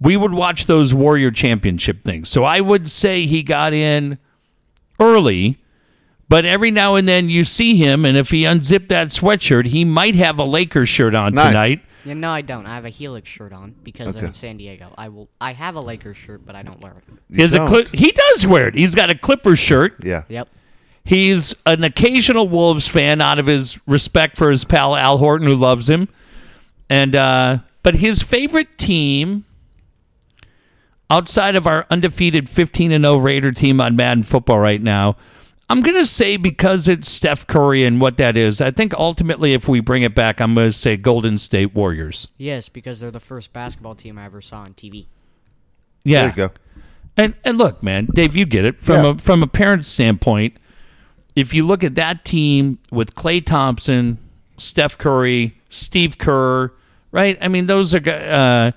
we would watch those Warrior championship things. So I would say he got in early. But every now and then you see him, and if he unzipped that sweatshirt, he might have a Lakers shirt on Nice. tonight. Yeah, no, I don't. I have a Helix shirt on because Okay. I'm in San Diego. I will. I have a Lakers shirt, but I don't wear it. He, has a don't. Cli- he does wear it. He's got a Clippers shirt. Yeah. Yep. He's an occasional Wolves fan out of his respect for his pal Al Horton, who loves him. And uh, but his favorite team, outside of our undefeated 15 and 0 Raider team on Madden Football right now, I'm gonna say because it's Steph Curry and what that is. I think ultimately, if we bring it back, I'm gonna say Golden State Warriors. Yes, because they're the first basketball team I ever saw on TV. Yeah, There you go. And and look, man, Dave, you get it from Yeah. a from a parent standpoint. If you look at that team with Klay Thompson, Steph Curry, Steve Kerr, right? I mean, those are. Uh,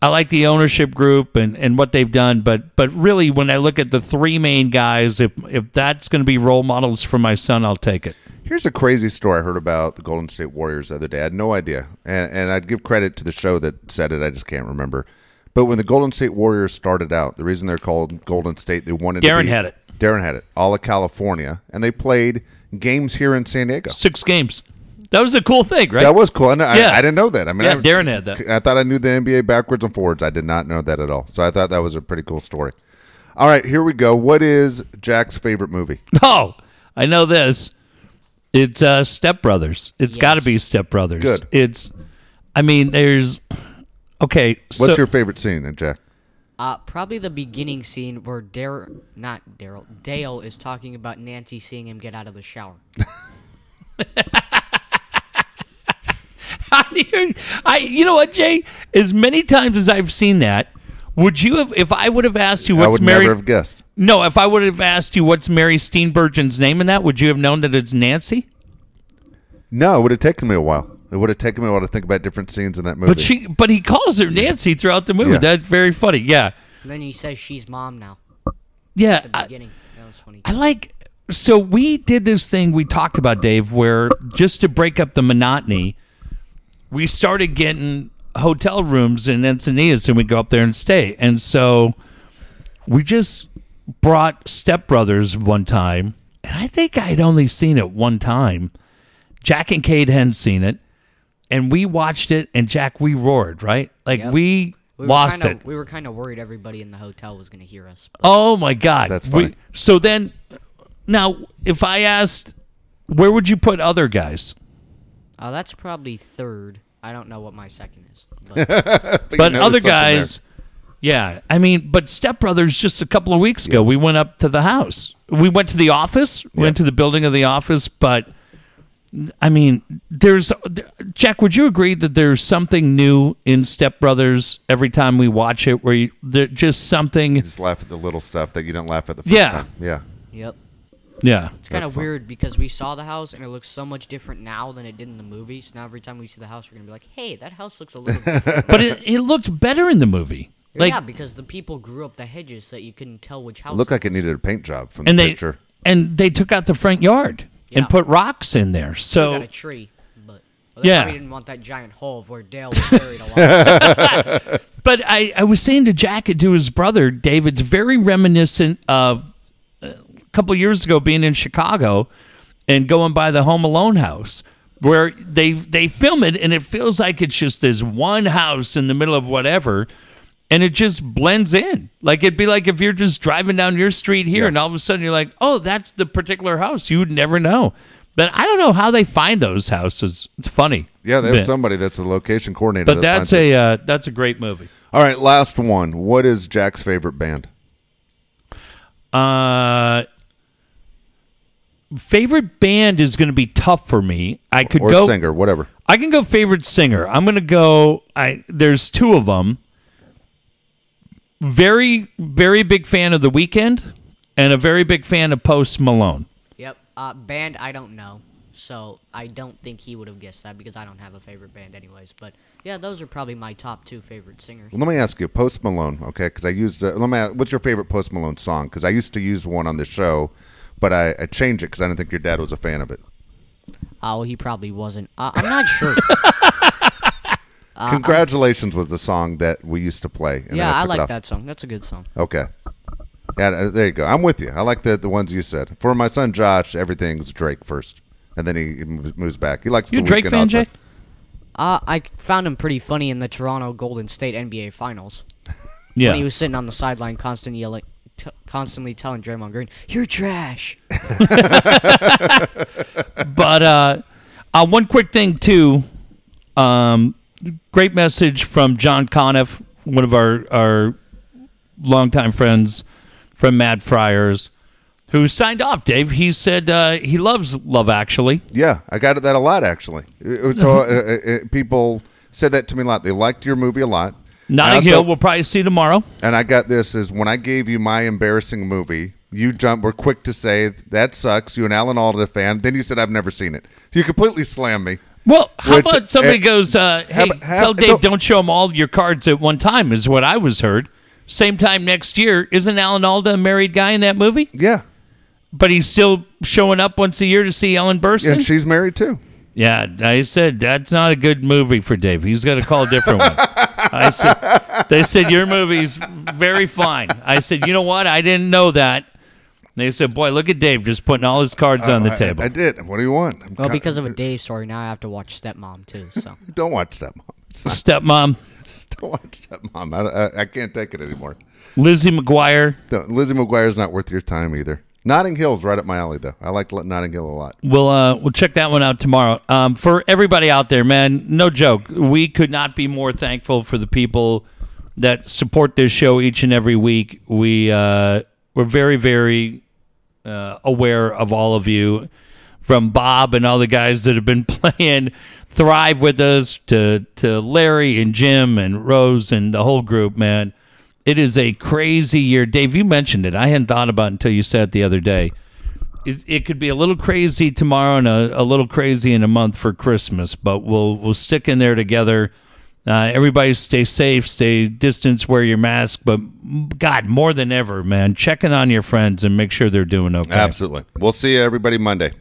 I like the ownership group and, and what they've done, but but really, when I look at the three main guys, if if that's going to be role models for my son, I'll take it. Here's a crazy story I heard about the Golden State Warriors the other day. I had no idea, and, and I'd give credit to the show that said it. I just can't remember. But when the Golden State Warriors started out, the reason they're called Golden State, they wanted to Darren be- had it. Darren had it. All of California, and they played games here in San Diego. Six games. That was a cool thing, right? That was cool. I, know, Yeah. I, I didn't know that. I mean, Yeah, I, Darren had that. I thought I knew the NBA backwards and forwards. I did not know that at all. So I thought that was a pretty cool story. All right, here we go. What is Jack's favorite movie? Oh, I know this. It's uh, Step Brothers. It's got to be Step Brothers. Good. It's, I mean, there's, okay. What's so, your favorite scene, in Jack? Uh, probably the beginning scene where Dare, not Daryl, Dale is talking about Nancy seeing him get out of the shower. How do you, I, you know what, Jay? As many times as I've seen that, would you have, if I would have asked you I what's would Mary, never have guessed. no, if I would have asked you what's Mary Steenburgen's name in that, would you have known that it's Nancy? No, it would have taken me a while. It would have taken me a while to think about different scenes in that movie. But she, but he calls her Nancy throughout the movie. Yeah. That's very funny. Yeah, And then he says she's mom now. yeah. At the I- beginning. that was funny. I like so we did this thing we talked about Dave where just to break up the monotony we started getting hotel rooms in Encinitas and we go up there and stay and so we just brought Step Brothers one time and I think I'd only seen it one time Jack and Kate hadn't seen it and we watched it and Jack we roared right like Yep. we, We were lost kinda, it We were kind of worried everybody in the hotel was going to hear us. but- Oh my god, That's We- funny. so then, now if I asked, where would you put other guys? Uh, that's probably third. I don't know what my second is. But but you But know other there's something there. guys, Yeah, I mean, but Step Brothers just a couple of weeks ago, we went up to the house. We went to the office, went to the building of the office, but I mean, there's Jack. Would you agree that there's something new in Step Brothers every time we watch it, where you, there's just something? Just laugh at the little stuff that you don't laugh at the first Yeah. time. Yeah. Yep. Yeah, It's kind That's of fun. weird because we saw the house and it looks so much different now than it did in the movie. So now every time we see the house, we're gonna be like, "Hey, that house looks a little different." but it, it looked better in the movie. Like, yeah, because the people grew up the hedges so that you couldn't tell which house. It looked like it needed a paint job from the they picture. and they took out the front yard Yeah. and put rocks in there. Still got So a tree, but well, Yeah. probably didn't want that giant hole where Dale was buried alive. But I, I was saying to Jack and to his brother, David's very reminiscent of uh, a couple years ago being in Chicago and going by the Home Alone house where they they film it and it feels like it's just this one house in the middle of whatever and it just blends in. Like it'd be like if you're just driving down your street here Yeah. and all of a sudden you're like, oh, that's the particular house. You would never know. But I don't know how they find those houses. It's funny. Yeah, there's somebody that's a location coordinator. But that that's a uh, that's a great movie. All right, last one. What is Jack's favorite band? Uh, favorite band is going to be tough for me. I could Or go. singer, whatever. I can go favorite singer. I'm going to go. I there's two of them. Very very big fan of The Weeknd and a very big fan of Post Malone. yep. Uh, band, I don't know, so I don't think he would have guessed that because I don't have a favorite band, anyways. But yeah, those are probably my top two favorite singers. Well, let me ask you, Post Malone, okay? Because I used. Uh, let me. Ask, what's your favorite Post Malone song? Because I used to use one on the show, but I, I changed it because I didn't think your dad was a fan of it. Oh, he probably wasn't. Uh, I'm not sure. Congratulations was the song that we used to play. and yeah, I took it like that song. That's a good song. Okay. Yeah, uh, there you go. I'm with you. I like the the ones you said. For my son Josh, everything's Drake first, and then he moves moves back. He likes You the Drake Weeknd fan, also. Jay? Uh, I found him pretty funny in the Toronto Golden State NBA Finals Yeah. when he was sitting on the sideline, constantly yelling, t- constantly telling Draymond Green, "You're trash." but uh, uh, one quick thing too. Um, great message from John Conniff, one of our our longtime friends from Mad Friars, who signed off. Dave, he said uh, he loves Love Actually. Yeah, I got that a lot actually. So uh, uh, uh, people said that to me a lot. They liked your movie a lot. Notting Hill, we'll probably see tomorrow. And I got this is when I gave you my embarrassing movie, you jump were quick to say that sucks. You an Alan Alda fan. Then you said I've never seen it. You completely slammed me. Well, how Which- about somebody eh, goes, uh, hey, have- have- tell Dave, don't- don't show him all your cards at one time, is what I was heard. Same time next year, isn't Alan Alda a married guy in that movie? Yeah, But he's still showing up once a year to see Ellen Burstyn? and she's married too. Yeah, I said that's not a good movie for Dave. He's got to call a different one. I said they said your movie's very fine. I said, you know what? I didn't know that. They said, boy, look at Dave just putting all his cards on the I- table. I, I did. What do you want? I'm Well, because of a Dave story, now I have to watch Stepmom too. So don't watch Stepmom. It's not, Stepmom, don't watch Stepmom. I, I, I can't take it anymore. Lizzie McGuire. Don't, Lizzie McGuire's not worth your time either. Notting Hill's right up my alley though. I like Notting Hill a lot. We'll uh, we'll check that one out tomorrow. Um, for everybody out there, man, no joke. We could not be more thankful for the people that support this show each and every week. We uh, we're very very uh, aware of all of you, from Bob and all the guys that have been playing Thrive with us to to Larry and Jim and Rose and the whole group. Man, it is a crazy year. Dave, you mentioned it. I hadn't thought about it until you said it the other day it, it could be a little crazy tomorrow and a, a little crazy in a month for Christmas, but we'll we'll stick in there together. Uh, everybody stay safe, stay distance, wear your mask. But God, more than ever, man, checking on your friends and make sure they're doing okay. Absolutely. We'll see everybody Monday.